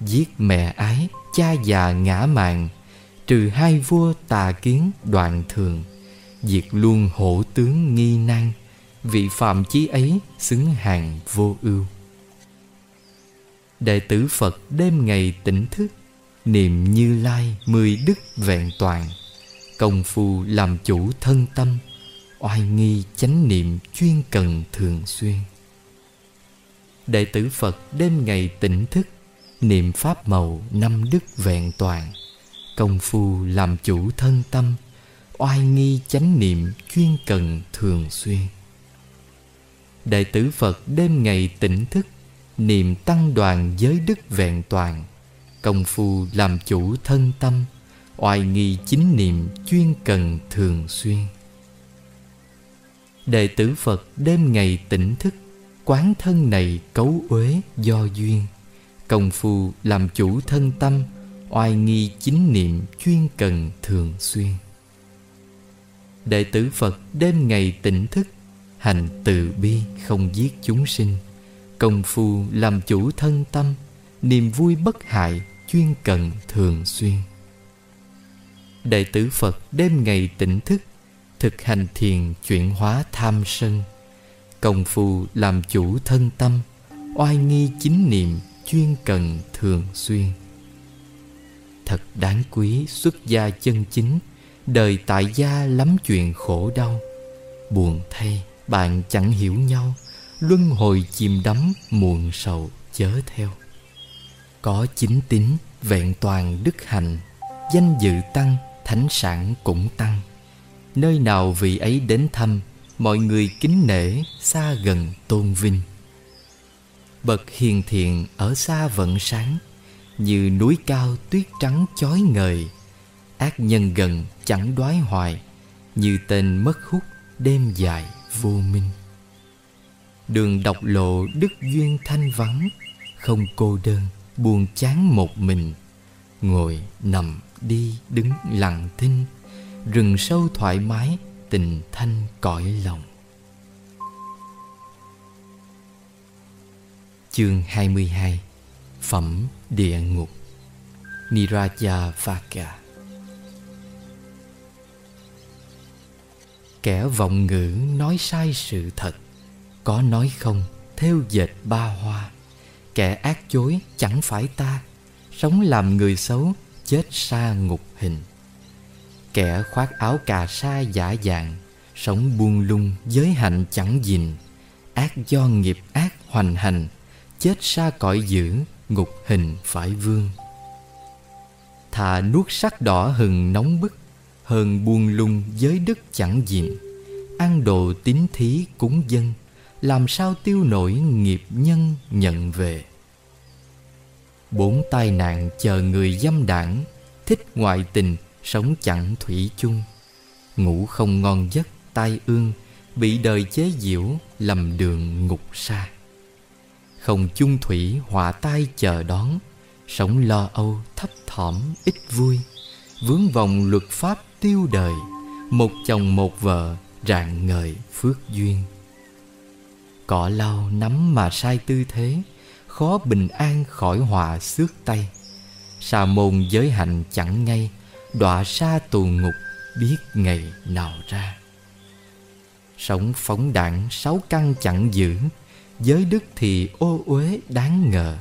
Giết mẹ ái, cha già ngã mạng Trừ hai vua tà kiến đoạn thường Diệt luôn hổ tướng nghi nan Vị phạm chí ấy xứng hàng vô ưu. Đệ tử Phật đêm ngày tỉnh thức Niệm như lai mười đức vẹn toàn Công phu làm chủ thân tâm Oai nghi chánh niệm chuyên cần thường xuyên. Đệ tử Phật đêm ngày tỉnh thức, Niệm pháp màu năm đức vẹn toàn, Công phu làm chủ thân tâm, Oai nghi chánh niệm chuyên cần thường xuyên. Đệ tử Phật đêm ngày tỉnh thức, Niệm tăng đoàn giới đức vẹn toàn, Công phu làm chủ thân tâm, Oai nghi chính niệm chuyên cần thường xuyên. Đệ tử Phật đêm ngày tỉnh thức, Quán thân này cấu uế do duyên. Công phu làm chủ thân tâm, Oai nghi chính niệm chuyên cần thường xuyên. Đệ tử Phật đêm ngày tỉnh thức, Hành từ bi không giết chúng sinh. Công phu làm chủ thân tâm, Niềm vui bất hại chuyên cần thường xuyên. Đệ tử Phật đêm ngày tỉnh thức Thực hành thiền chuyển hóa tham sân, Công phu làm chủ thân tâm, Oai nghi chính niệm chuyên cần thường xuyên. Thật đáng quý xuất gia chân chính, Đời tại gia lắm chuyện khổ đau. Buồn thay, bạn chẳng hiểu nhau, Luân hồi chìm đắm muộn sầu chớ theo. Có chính tín, vẹn toàn đức hạnh, Danh dự tăng, thánh sản cũng tăng. Nơi nào vị ấy đến thăm, Mọi người kính nể xa gần tôn vinh. Bậc hiền thiện ở xa vẫn sáng, Như núi cao tuyết trắng chói ngời. Ác nhân gần chẳng đoái hoài, Như tên mất hút đêm dài vô minh. Đường độc lộ đức duyên thanh vắng, Không cô đơn buồn chán một mình. Ngồi nằm đi đứng lặng thinh Rừng sâu thoải mái, tình thanh cõi lòng. Chương 22 Phẩm địa ngục, Niraja Vaka Kẻ vọng ngữ nói sai sự thật, Có nói không theo dệt ba hoa. Kẻ ác chối chẳng phải ta, Sống làm người xấu, chết xa ngục hình. Kẻ khoác áo cà sa giả dạng, Sống buông lung giới hạnh chẳng gìn Ác do nghiệp ác hoành hành, Chết xa cõi dữ, ngục hình phải vương. Thà nuốt sắc đỏ hừng nóng bức Hơn buông lung giới đức chẳng gìn Ăn đồ tín thí cúng dân, Làm sao tiêu nổi nghiệp nhân nhận về. Bốn tai nạn chờ người dâm đảng, Thích ngoại tình Sống chẳng thủy chung. Ngủ không ngon giấc tai ương, Bị đời chế giễu Lầm đường ngục xa. Không chung thủy họa tai chờ đón, Sống lo âu thấp thỏm ít vui. Vướng vòng luật pháp tiêu đời, Một chồng một vợ rạng ngời phước duyên. Cỏ lau nắm mà sai tư thế, Khó bình an khỏi họa xước tay. Sa môn giới hạnh chẳng ngay Đọa xa tù ngục biết ngày nào ra. Sống phóng đảng sáu căn chẳng giữ Giới đức thì ô uế đáng ngờ.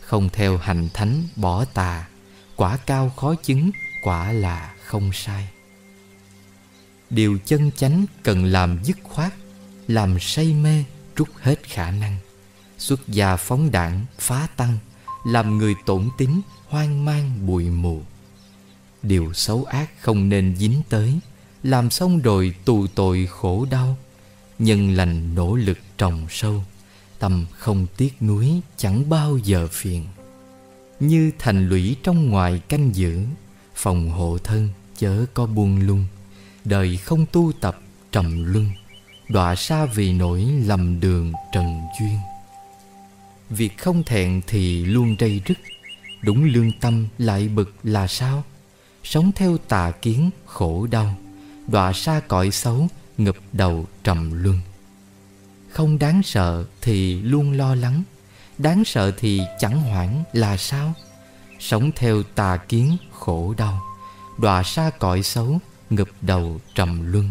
Không theo hành thánh bỏ tà, Quả cao khó chứng, quả là không sai. Điều chân chánh cần làm dứt khoát, Làm say mê trút hết khả năng. Xuất gia phóng đảng phá tăng, Làm người tổn tính hoang mang bụi mù. Điều xấu ác không nên dính tới, Làm xong rồi tù tội khổ đau, Nhân lành nỗ lực trồng sâu, Tâm không tiếc nuối chẳng bao giờ phiền. Như thành lũy trong ngoài canh giữ, Phòng hộ thân chớ có buông lung, Đời không tu tập trầm luân, Đọa xa vì nỗi lầm đường trần duyên. Việc không thẹn thì luôn rây rứt, Đúng lương tâm lại bực là sao? Sống theo tà kiến khổ đau, Đọa xa cõi xấu ngập đầu trầm luân. Không đáng sợ thì luôn lo lắng, Đáng sợ thì chẳng hoảng là sao? Sống theo tà kiến khổ đau, Đọa xa cõi xấu ngập đầu trầm luân.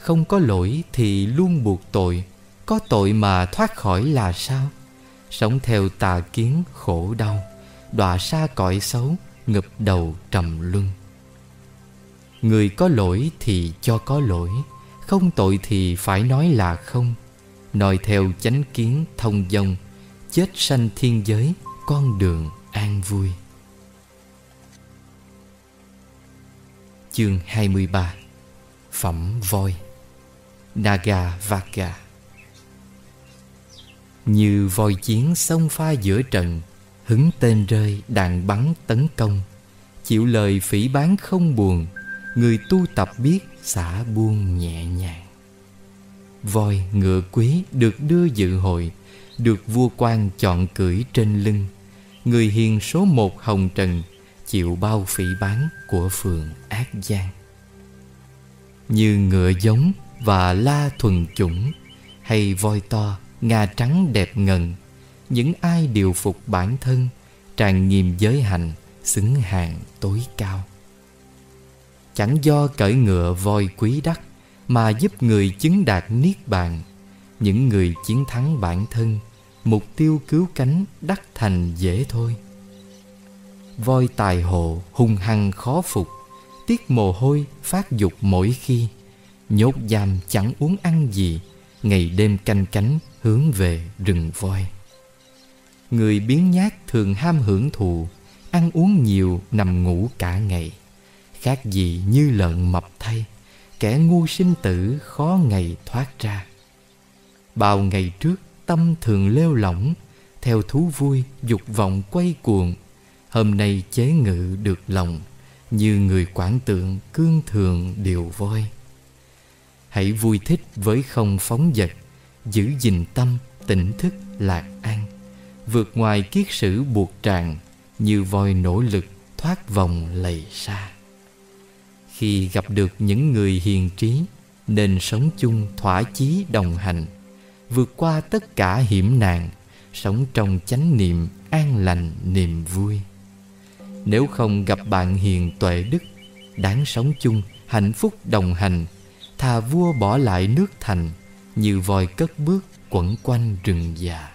Không có lỗi thì luôn buộc tội, Có tội mà thoát khỏi là sao? Sống theo tà kiến khổ đau, Đọa xa cõi xấu Ngập đầu trầm luân. Người có lỗi thì cho có lỗi Không tội thì phải nói là không. Nói theo chánh kiến thông dông, Chết sanh thiên giới Con đường an vui. Chương 23 Phẩm voi Naga Vaka Như voi chiến xông pha giữa trận Hứng tên rơi đạn bắn tấn công. Chịu lời phỉ bán không buồn Người tu tập biết xả buông nhẹ nhàng. Voi ngựa quý được đưa dự hội Được vua quan chọn cưỡi trên lưng. Người hiền số một hồng trần Chịu bao phỉ bán của phường ác gian. Như ngựa giống và la thuần chủng Hay voi to, ngà trắng đẹp ngần những ai điều phục bản thân, tràn nghiêm giới hành, xứng hàng tối cao. Chẳng do cởi ngựa voi quý đắc, mà giúp người chứng đạt niết bàn. Những người chiến thắng bản thân, mục tiêu cứu cánh đắc thành dễ thôi. Voi tài hộ hung hăng khó phục, tiết mồ hôi phát dục mỗi khi. Nhốt giam chẳng uống ăn gì, ngày đêm canh cánh hướng về rừng voi. Người biến nhát thường ham hưởng thụ Ăn uống nhiều, nằm ngủ cả ngày. Khác gì như lợn mập thay, Kẻ ngu sinh tử khó ngày thoát ra. Bao ngày trước, tâm thường lêu lỏng, Theo thú vui, dục vọng quay cuồng. Hôm nay chế ngự được lòng, Như người quản tượng cương thường điều voi. Hãy vui thích với không phóng dật, Giữ gìn tâm, tỉnh thức lạc an. Vượt ngoài kiết sử buộc tràng, Như voi nỗ lực thoát vòng lầy xa. Khi gặp được những người hiền trí, Nên sống chung thỏa chí đồng hành, Vượt qua tất cả hiểm nạn, Sống trong chánh niệm an lành niềm vui. Nếu không gặp bạn hiền tuệ đức, Đáng sống chung, hạnh phúc đồng hành, Thà vua bỏ lại nước thành, Như voi cất bước quẩn quanh rừng già.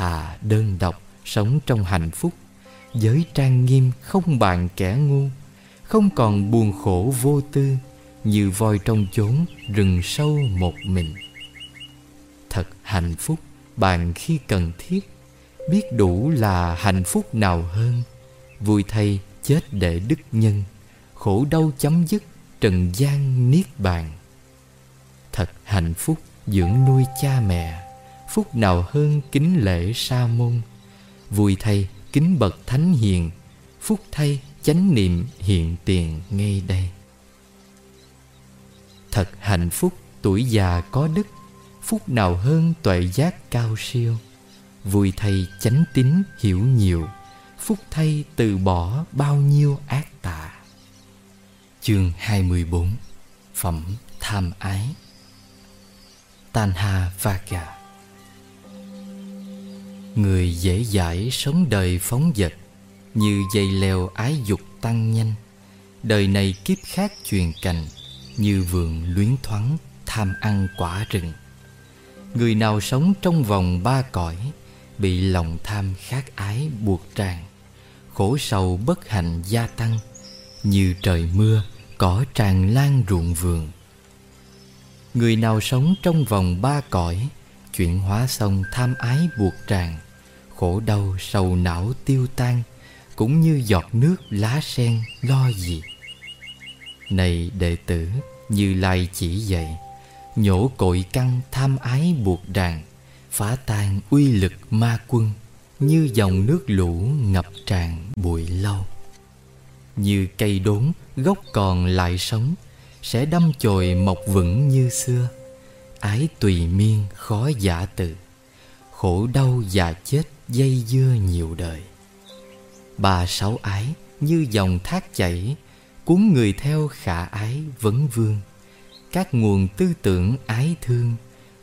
Thà đơn độc sống trong hạnh phúc. Giới trang nghiêm không bàn kẻ ngu, Không còn buồn khổ vô tư Như voi trong chốn rừng sâu một mình. Thật hạnh phúc bạn khi cần thiết, Biết đủ là hạnh phúc nào hơn. Vui thay chết để đức nhân, Khổ đau chấm dứt trần gian niết bàn. Thật hạnh phúc dưỡng nuôi cha mẹ. Phúc nào hơn kính lễ sa môn. Vui thay kính bậc thánh hiền, Phúc thay chánh niệm hiện tiền ngay đây. Thật hạnh phúc tuổi già có đức, Phúc nào hơn tuệ giác cao siêu. Vui thay chánh tín hiểu nhiều, Phúc thay từ bỏ bao nhiêu ác tà. Chương 24 Phẩm tham ái. Tanha Vaga Người dễ dãi sống đời phóng dật, Như dây leo ái dục tăng nhanh. Đời này kiếp khác truyền cành, Như vườn luyến thoáng tham ăn quả rừng. Người nào sống trong vòng ba cõi, Bị lòng tham khát ái buộc tràn. Khổ sầu bất hạnh gia tăng, Như trời mưa cỏ tràn lan ruộng vườn. Người nào sống trong vòng ba cõi Chuyển hóa xong tham ái buộc tràn Khổ đau sầu não tiêu tan, Cũng như giọt nước lá sen lo gì. Này đệ tử, Như Lai chỉ dạy, Nhổ cội căn tham ái buộc đàn Phá tan uy lực ma quân, Như dòng nước lũ ngập tràn bụi lâu Như cây đốn gốc còn lại sống, Sẽ đâm chồi mọc vững như xưa. Ái tùy miên khó giả từ, Khổ đau và chết dây dưa nhiều đời. Ba sáu ái như dòng thác chảy, Cuốn người theo khả ái vấn vương. Các nguồn tư tưởng ái thương,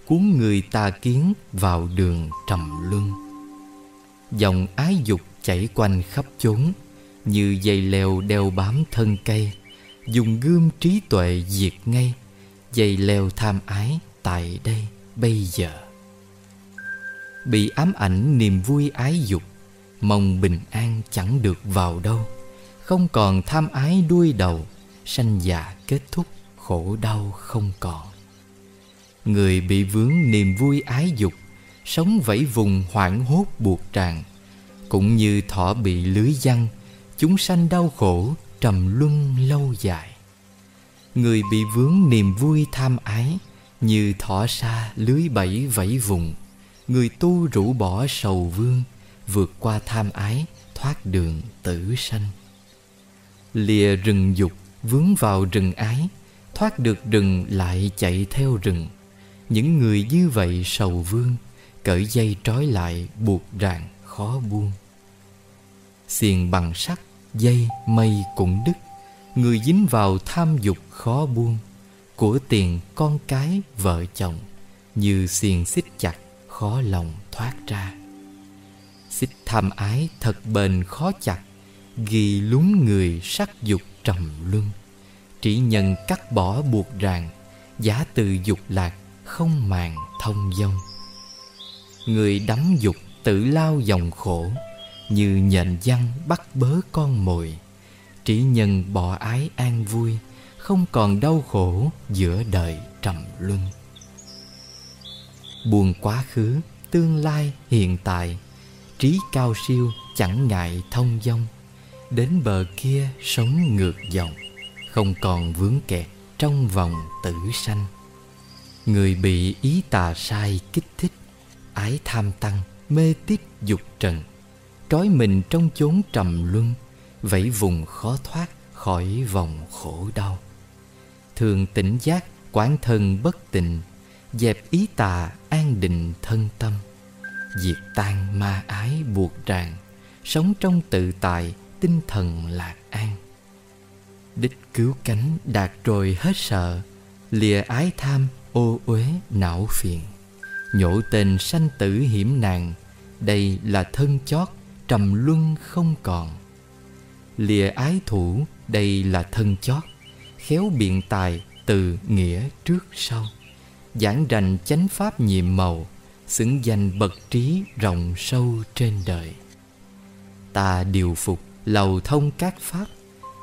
cuốn người tà kiến vào đường trầm luân. Dòng ái dục chảy quanh khắp chốn, như dây leo đeo bám thân cây. Dùng gươm trí tuệ diệt ngay, dây leo tham ái tại đây bây giờ. Bị ám ảnh niềm vui ái dục, mong bình an chẳng được vào đâu. Không còn tham ái đuôi đầu, sanh già kết thúc, khổ đau không còn. Người bị vướng niềm vui ái dục, sống vẫy vùng hoảng hốt buộc tràn cũng như thỏ bị lưới giăng chúng sanh đau khổ, trầm luân lâu dài. Người bị vướng niềm vui tham ái như thỏ xa lưới bẫy vẫy vùng người tu rũ bỏ sầu vương vượt qua tham ái thoát đường tử sanh. Lìa rừng dục vướng vào rừng ái Thoát được rừng lại chạy theo rừng. Những người như vậy sầu vương Cởi dây trói lại buộc ràng khó buông. Xiềng bằng sắt, dây, mây cũng đứt Người dính vào tham dục khó buông. Của tiền con cái vợ chồng Như xiềng xích chặt khó lòng thoát ra. Xích tham ái thật bền khó chặt, Ghi lún người sắc dục trầm luân. Chỉ nhân cắt bỏ buộc ràng, Giả từ dục lạc không màng thông dông. Người đắm dục tự lao dòng khổ, Như nhện văn bắt bớ con mồi. Chỉ nhân bỏ ái an vui không còn đau khổ giữa đời trầm luân. Buồn quá khứ, tương lai, hiện tại Trí cao siêu chẳng ngại thông dong. Đến bờ kia sống ngược dòng Không còn vướng kẹt trong vòng tử sanh. Người bị ý tà sai kích thích Ái tham tăng, mê tiếp dục trần. Trói mình trong chốn trầm luân Vẫy vùng khó thoát khỏi vòng khổ đau. Thường tỉnh giác, quán thân bất tịnh, Dẹp ý tà an định thân tâm. Diệt tan ma ái buộc ràng, Sống trong tự tại, tinh thần lạc an. Đích cứu cánh đạt rồi hết sợ, Lìa ái tham ô uế não phiền. Nhổ tên sanh tử hiểm nạn, Đây là thân chót, trầm luân không còn. Lìa ái thủ, đây là thân chót. Khéo biện tài từ nghĩa trước sau. Giảng rành chánh pháp nhiệm màu, Xứng danh bậc trí rộng sâu trên đời. Ta điều phục, lầu thông các pháp,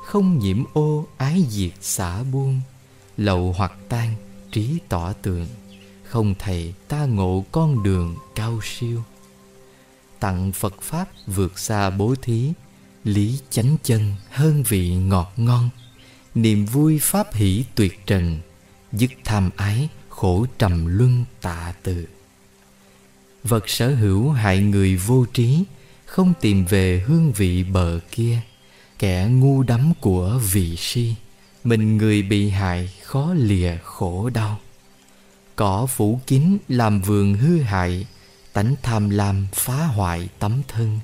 Không nhiễm ô ái diệt xả buông. Lậu hoặc tan trí tỏ tường Không thầy ta ngộ con đường cao siêu. Tặng Phật Pháp vượt xa bố thí, Lý chánh chân hơn vị ngọt ngon. Niềm vui pháp hỷ tuyệt trần, Dứt tham ái, khổ trầm luân tạ từ. Vật sở hữu hại người vô trí, Không tìm về hương vị bờ kia. Kẻ ngu đắm của vị si, Mình người bị hại khó lìa khổ đau. Cỏ phủ kín làm vườn hư hại, Tánh tham lam phá hoại tấm thân.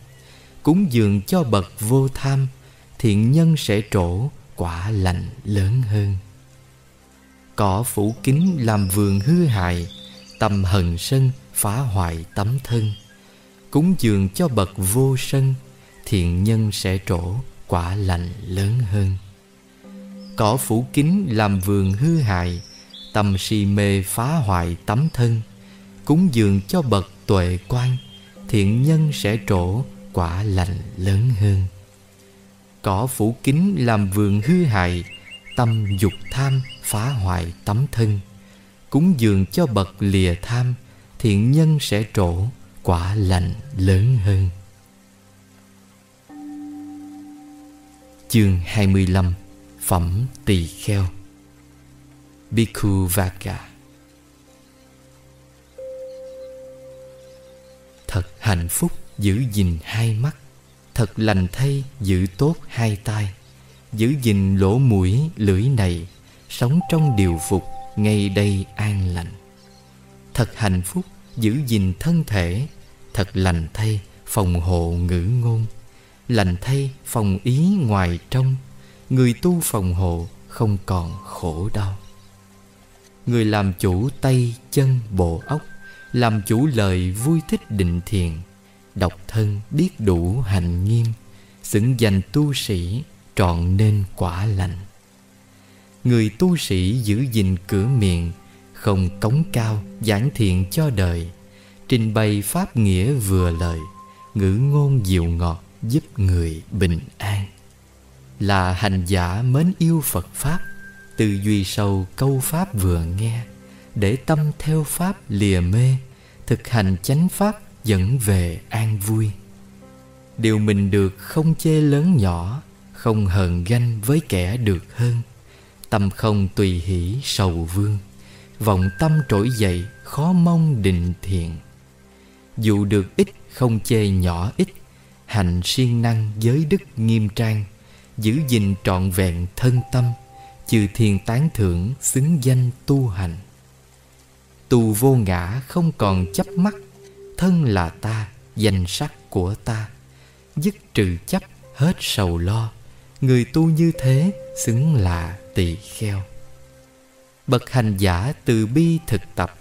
Cúng dường cho bậc vô tham, Thiện nhân sẽ trổ quả lành lớn hơn. Cỏ phủ kín làm vườn hư hại Tâm hận sân phá hoại tấm thân. Cúng dường cho bậc vô sân, Thiện nhân sẽ trổ quả lành lớn hơn. Cỏ phủ kín làm vườn hư hại Tâm si mê phá hoại tấm thân. Cúng dường cho bậc tuệ quan, Thiện nhân sẽ trổ quả lành lớn hơn. Cỏ phủ kín làm vườn hư hại Tâm dục tham phá hoại tấm thân. Cúng dường cho bậc lìa tham, Thiện nhân sẽ trổ quả lành lớn hơn. Chương 25 Phẩm Tỳ Kheo. Bhikkhu Vaka Thật hạnh phúc giữ gìn hai mắt. Thật lành thay, giữ tốt hai tay Giữ gìn lỗ mũi, lưỡi này, Sống trong điều phục, ngay đây an lành. Thật hạnh phúc, giữ gìn thân thể, Thật lành thay, phòng hộ ngữ ngôn. Lành thay, phòng ý ngoài trong, Người tu phòng hộ không còn khổ đau. Người làm chủ tay chân bộ óc, Làm chủ lời vui thích định thiền Độc thân biết đủ hành nghiêm, Xứng danh tu sĩ trọn nên quả lành. Người tu sĩ giữ gìn cửa miệng, Không cống cao, giảng thiện cho đời, Trình bày pháp nghĩa vừa lời, Ngữ ngôn dịu ngọt, giúp người bình an. Là hành giả mến yêu Phật Pháp Tư duy sâu câu Pháp vừa nghe, Để tâm theo Pháp lìa mê, Thực hành chánh Pháp dẫn về an vui. Điều mình được không chê lớn nhỏ, Không hờn ganh với kẻ được hơn. Tâm không tùy hỷ sầu vương, Vọng tâm trỗi dậy khó mong định thiện. Dù được ít không chê nhỏ ít, Hành siêng năng giới đức nghiêm trang, Giữ gìn trọn vẹn thân tâm, Chư thiên tán thưởng xứng danh tu hành. Tu vô ngã không còn chấp mắt Thân là ta, danh sắc của ta. Dứt trừ chấp hết sầu lo. Người tu như thế xứng là tỳ kheo. Bậc hành giả từ bi thực tập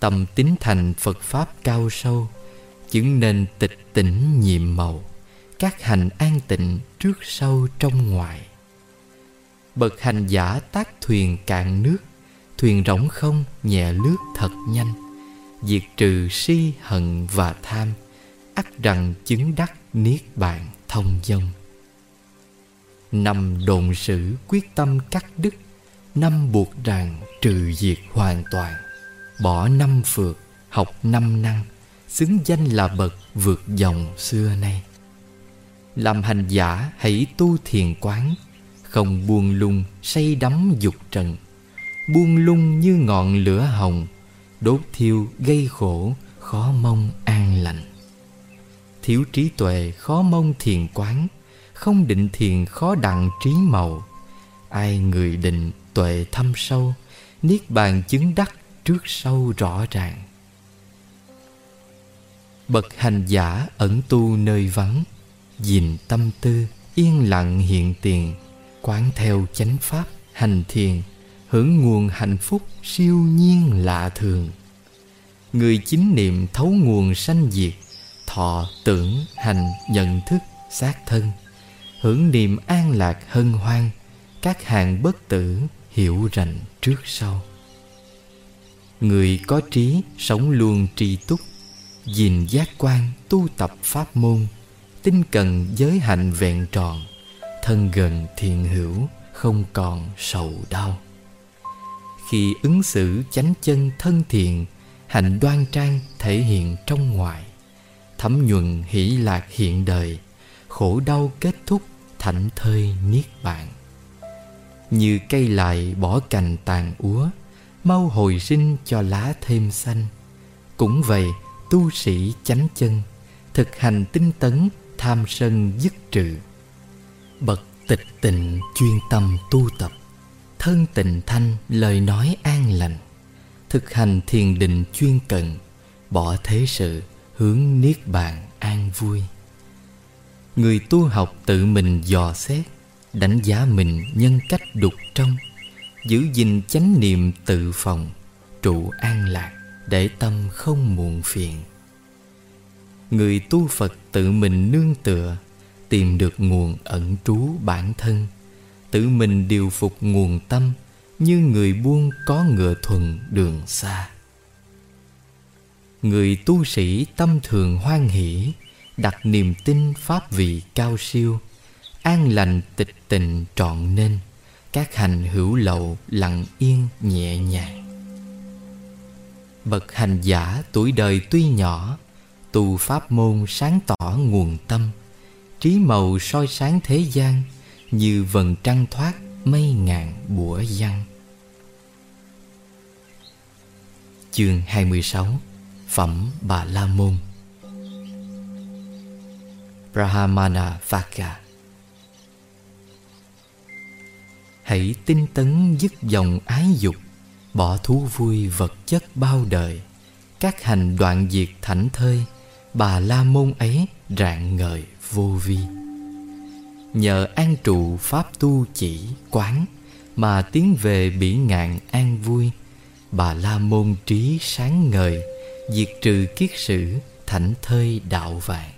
Tâm tín thành Phật Pháp cao sâu Chứng nên tịch tỉnh nhiệm màu. Các hành an tịnh trước sau trong ngoài. Bậc hành giả tác thuyền cạn nước Thuyền rỗng không nhẹ lướt thật nhanh. Diệt trừ si hận và tham, ắt rằng chứng đắc niết bàn thông dông năm đồn sử quyết tâm cắt đứt, năm buộc ràng trừ diệt hoàn toàn. Bỏ năm phượt học năm năng, xứng danh là bậc vượt dòng xưa nay. Làm hành giả hãy tu thiền quán, Không buông lung, say đắm dục trần. Buông lung như ngọn lửa hồng Đốt thiêu gây khổ, khó mong an lành. Thiếu trí tuệ, khó mong thiền quán, Không định thiền khó đặng trí màu. Ai người định tuệ thâm sâu, Niết bàn chứng đắc trước sau rõ ràng. Bậc hành giả ẩn tu nơi vắng, dìm tâm tư, yên lặng hiện tiền, Quán theo chánh pháp, hành thiền Hưởng nguồn hạnh phúc siêu nhiên lạ thường. Người chính niệm thấu nguồn sanh diệt, Thọ tưởng hành nhận thức xác thân. Hưởng niềm an lạc hân hoan, Các hàng bất tử hiểu rành trước sau. Người có trí sống luôn tri túc gìn giác quan tu tập pháp môn, Tinh cần giới hạnh vẹn tròn, Thân gần thiện hữu, không còn sầu đau. Khi ứng xử chánh chân thân thiện Hạnh đoan trang thể hiện trong ngoài. Thấm nhuần hỷ lạc hiện đời, Khổ đau kết thúc, thảnh thơi niết bàn. Như cây lại bỏ cành tàn úa, Mau hồi sinh cho lá thêm xanh. Cũng vậy, tu sĩ chánh chân, Thực hành tinh tấn, tham sân dứt trừ. Bậc tịch tịnh chuyên tâm tu tập. Thân tịnh thanh, lời nói an lành. Thực hành thiền định chuyên cần, Bỏ thế sự, hướng niết bàn an vui. Người tu học tự mình dò xét, Đánh giá mình nhân cách đục trong, Giữ gìn chánh niệm tự phòng, Trụ an lạc để tâm không muộn phiền. Người tu Phật tự mình nương tựa, Tìm được nguồn ẩn trú bản thân Tự mình điều phục nguồn tâm Như người buông có ngựa thuần đường xa. Người tu sĩ tâm thường hoan hỷ, Đặt niềm tin pháp vị cao siêu, An lành tịch tình trọn nên, Các hành hữu lậu lặng yên nhẹ nhàng. Bậc hành giả tuổi đời tuy nhỏ Tu pháp môn sáng tỏ nguồn tâm, Trí màu soi sáng thế gian như vầng trăng thoát mây ngàn bủa văn Chương 26 Phẩm Bà La Môn. Brahmana Vaka Hãy tinh tấn dứt dòng ái dục, Bỏ thú vui vật chất bao đời. Các hành đoạn diệt thảnh thơi, Bà la môn ấy rạng ngời vô vi. Nhờ an trụ pháp tu chỉ quán Mà tiến về bỉ ngạn an vui. Bà la môn trí sáng ngời, Diệt trừ kiết sử, thảnh thơi đạo vạn.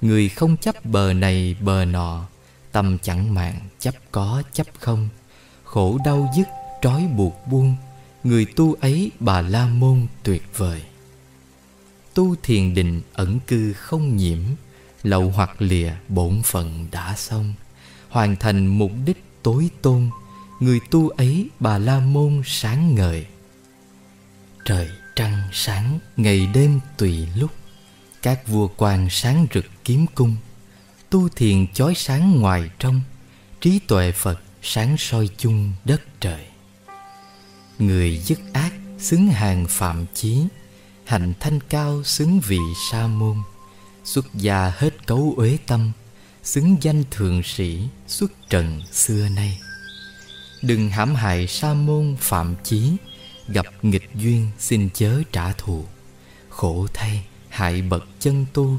Người không chấp bờ này bờ nọ, Tâm chẳng màng chấp có chấp không. Khổ đau dứt, trói buộc buông, Người tu ấy bà la môn tuyệt vời. Tu thiền định ẩn cư không nhiễm Lậu hoặc lìa, bổn phận đã xong. Hoàn thành mục đích tối tôn, Người tu ấy bà la môn sáng ngời. Trời trăng sáng, ngày đêm tùy lúc. Các vua quan sáng rực kiếm cung. Tu thiền chói sáng ngoài trong, Trí tuệ Phật sáng soi chung đất trời. Người dứt ác xứng hàng phạm chí Hạnh thanh cao xứng vị sa môn. Xuất gia hết cấu uế tâm, Xứng danh thường sĩ xuất trần xưa nay. Đừng hãm hại sa môn phạm chí, Gặp nghịch duyên xin chớ trả thù. Khổ thay, hại bậc chân tu,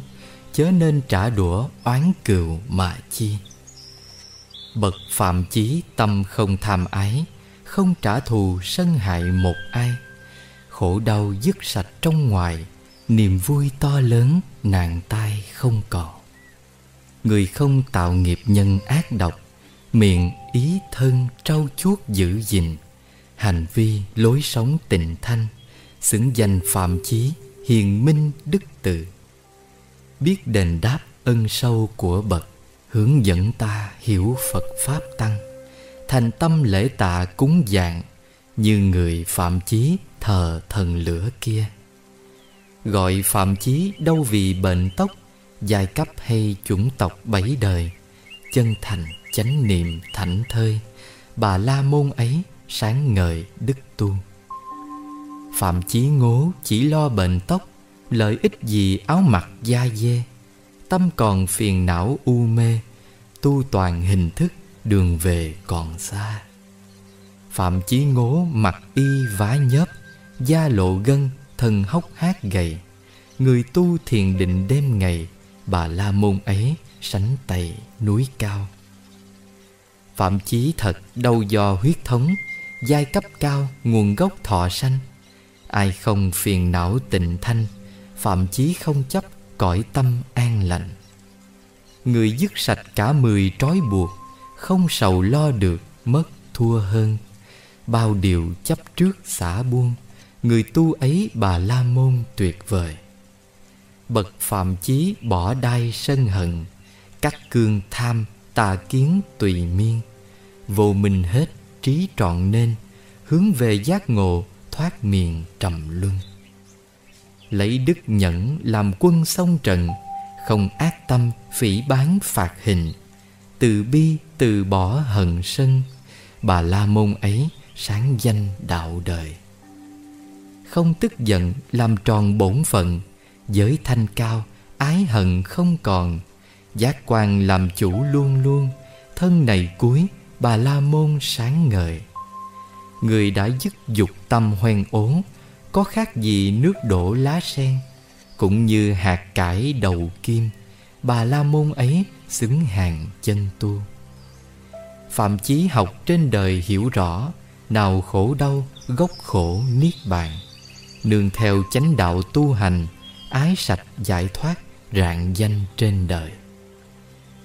Chớ nên trả đũa oán cừu mà chi. Bậc phạm chí tâm không tham ái, Không trả thù sân hại một ai. Khổ đau dứt sạch trong ngoài Niềm vui to lớn nàng tai không còn. Người không tạo nghiệp nhân ác độc, Miệng ý thân trau chuốt giữ gìn, Hành vi lối sống tịnh thanh, Xứng danh phạm chí, hiền minh đức tự Biết đền đáp ân sâu của bậc, Hướng dẫn ta hiểu Phật Pháp Tăng. Thành tâm lễ tạ cúng dạng Như người phạm chí thờ thần lửa kia. Gọi phạm chí đâu vì bệnh tóc Giai cấp hay chủng tộc bảy đời. Chân thành chánh niệm thảnh thơi, Bà la môn ấy sáng ngời đức tu. Phạm chí ngố chỉ lo bệnh tóc, Lợi ích gì áo mặc da dê. Tâm còn phiền não u mê, Tu toàn hình thức, đường về còn xa. Phạm chí ngố mặc y vá nhớp, Da lộ gân thân hốc hát gầy. Người tu thiền định đêm ngày, Bà la môn ấy sánh tày núi cao. Phạm chí thật đâu do huyết thống, Giai cấp cao nguồn gốc thọ sanh. Ai không phiền não tịnh thanh, Phạm chí không chấp cõi tâm an lành. Người dứt sạch cả mười trói buộc, Không sầu lo được, mất thua hơn. Bao điều chấp trước xả buông Người tu ấy bà la môn tuyệt vời. Bậc phạm chí bỏ đai sân hận Cắt cương tham tà kiến tùy miên. Vô minh hết, trí trọn nên, Hướng về giác ngộ, thoát miền trầm luân. Lấy đức nhẫn làm quân sông trận Không ác tâm phỉ bán phạt hình. Từ bi, từ bỏ hận sân, Bà la môn ấy sáng danh đạo đời. Không tức giận làm tròn bổn phận, Giới thanh cao, ái hận không còn. Giác quan làm chủ luôn luôn, Thân này cuối, bà la môn sáng ngời. Người đã dứt dục tâm hoen ố, Có khác gì nước đổ lá sen? Cũng như hạt cải đầu kim, Bà la môn ấy xứng hàng chân tu. Phạm chí học trên đời hiểu rõ, Nào khổ đau, gốc khổ niết bàn. Nương theo chánh đạo tu hành, Ái sạch giải thoát rạng danh trên đời.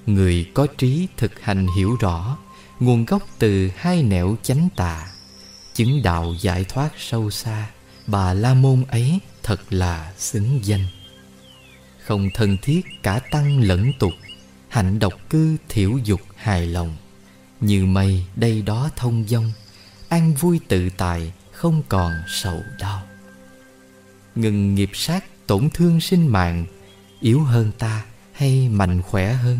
Người có trí thực hành hiểu rõ Nguồn gốc từ hai nẻo chánh tà, Chứng đạo giải thoát sâu xa, Bà La Môn ấy thật là xứng danh. Không thân thiết cả tăng lẫn tục, Hạnh độc cư thiểu dục hài lòng. Như mây đây đó thông dong An vui tự tại không còn sầu đau. Ngừng nghiệp sát tổn thương sinh mạng, Yếu hơn ta hay mạnh khỏe hơn?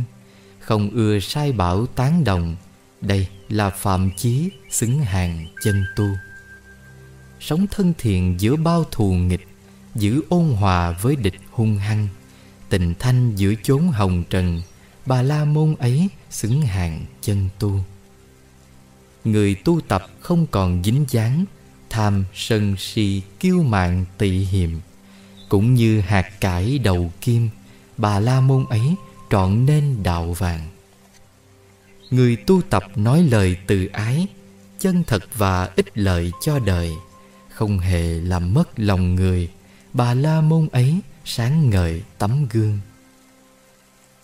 Không ưa sai bảo tán đồng, Đây là phạm chí xứng hàng chân tu. Sống thân thiện giữa bao thù nghịch, Giữ ôn hòa với địch hung hăng. Tình thanh giữa chốn hồng trần, Bà la môn ấy xứng hàng chân tu. Người tu tập không còn dính dáng Tham sân si kiêu mạn tị hiềm. Cũng như hạt cải đầu kim, Bà la môn ấy trọn nên đạo vàng. Người tu tập nói lời từ ái, Chân thật và ích lợi cho đời. Không hề làm mất lòng người, Bà la môn ấy sáng ngời tấm gương.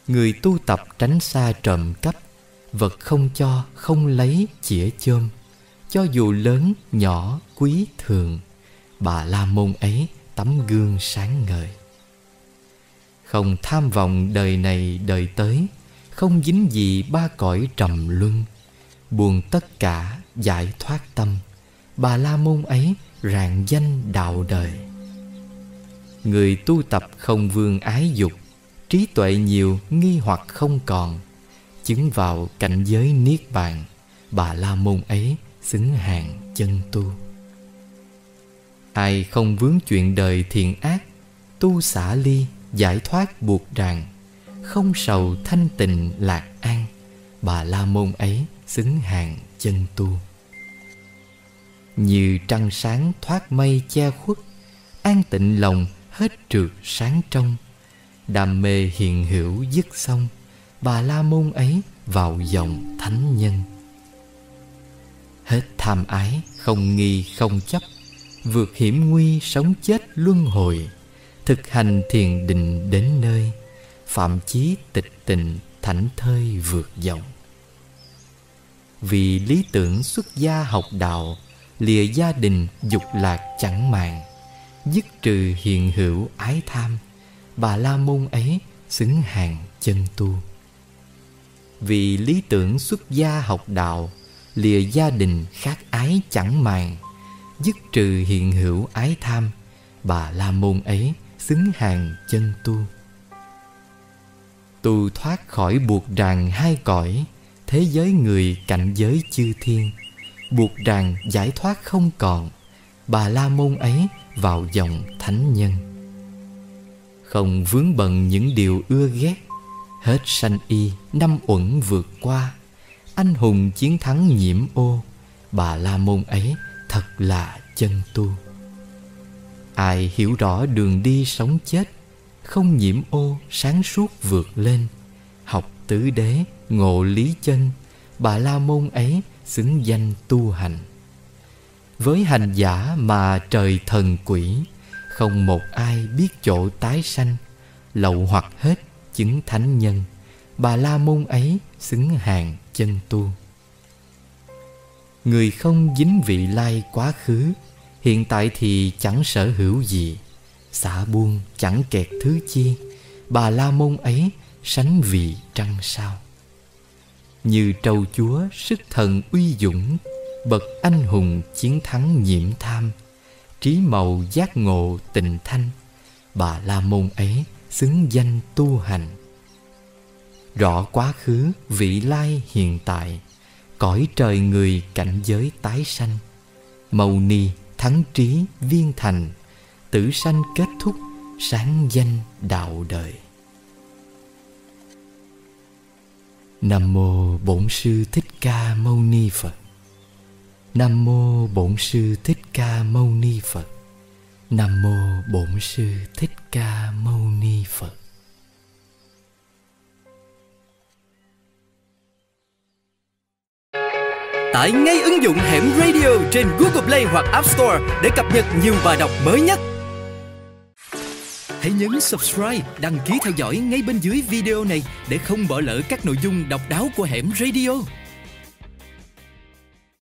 Người tu tập tránh xa trộm cắp, Vật không cho, không lấy chĩa chôm. Cho dù lớn, nhỏ, quý thường, Bà la môn ấy tấm gương sáng ngời. Không tham vọng đời này đời tới, không dính gì ba cõi trầm luân, buồn tất cả giải thoát tâm, bà la môn ấy rạng danh đạo đời. Người tu tập không vương ái dục, trí tuệ nhiều, nghi hoặc không còn, chứng vào cảnh giới niết bàn, bà la môn ấy xứng hàng chân tu. Ai không vướng chuyện đời thiện ác, tu xả ly, giải thoát buộc ràng, không sầu thanh tịnh lạc an, bà la môn ấy xứng hàng chân tu. Như trăng sáng thoát mây che khuất, an tịnh lòng hết trượt sáng trong, đam mê hiện hữu dứt xong, bà la môn ấy vào dòng thánh nhân hết tham ái, không nghi, không chấp, vượt hiểm nguy, sống chết luân hồi, thực hành thiền định đến nơi, phạm chí tịch tịnh thảnh thơi vượt dòng. Vì lý tưởng xuất gia học đạo, lìa gia đình dục lạc chẳng màng, dứt trừ hiện hữu ái tham, bà la môn ấy xứng hàng chân tu. Vì lý tưởng xuất gia học đạo lìa gia đình khác ái chẳng màng, dứt trừ hiện hữu ái tham, bà la môn ấy xứng hàng chân tu. Tu thoát khỏi buộc ràng hai cõi, Thế giới người cảnh giới chư thiên. Buộc ràng giải thoát không còn, Bà la môn ấy vào dòng thánh nhân. Không vướng bận những điều ưa ghét, Hết sanh y năm uẩn vượt qua anh hùng chiến thắng nhiễm ô, Bà la môn ấy thật là chân tu. Ai hiểu rõ đường đi sống chết, Không nhiễm ô, sáng suốt vượt lên. Học tứ đế, ngộ lý chân, Bà la môn ấy xứng danh tu hành. Với hành giả mà trời thần quỷ, Không một ai biết chỗ tái sanh, Lậu hoặc hết chứng thánh nhân. Bà la môn ấy xứng hàng chân tu. Người không dính vị lai quá khứ, Hiện tại thì chẳng sở hữu gì. Xả buông chẳng kẹt thứ chi, Bà la môn ấy sánh vị trăng sao. Như trâu chúa sức thần uy dũng, Bậc anh hùng chiến thắng nhiễm tham, Trí màu giác ngộ tình thanh, Bà la môn ấy xứng danh tu hành. Rõ quá khứ, vị lai hiện tại, Cõi trời người cảnh giới tái sanh Mâu ni, thắng trí, viên thành, Tử sanh kết thúc, sáng danh đạo đời Nam mô Bổn sư Thích Ca Mâu Ni Phật. Nam mô Bổn sư Thích Ca Mâu Ni Phật. Nam mô Bổn sư Thích Ca Mâu Ni Phật. Tải ngay ứng dụng Hẻm Radio trên Google Play hoặc App Store để cập nhật nhiều bài đọc mới nhất. Hãy nhấn subscribe, đăng ký theo dõi ngay bên dưới video này để không bỏ lỡ các nội dung độc đáo của Hẻm Radio.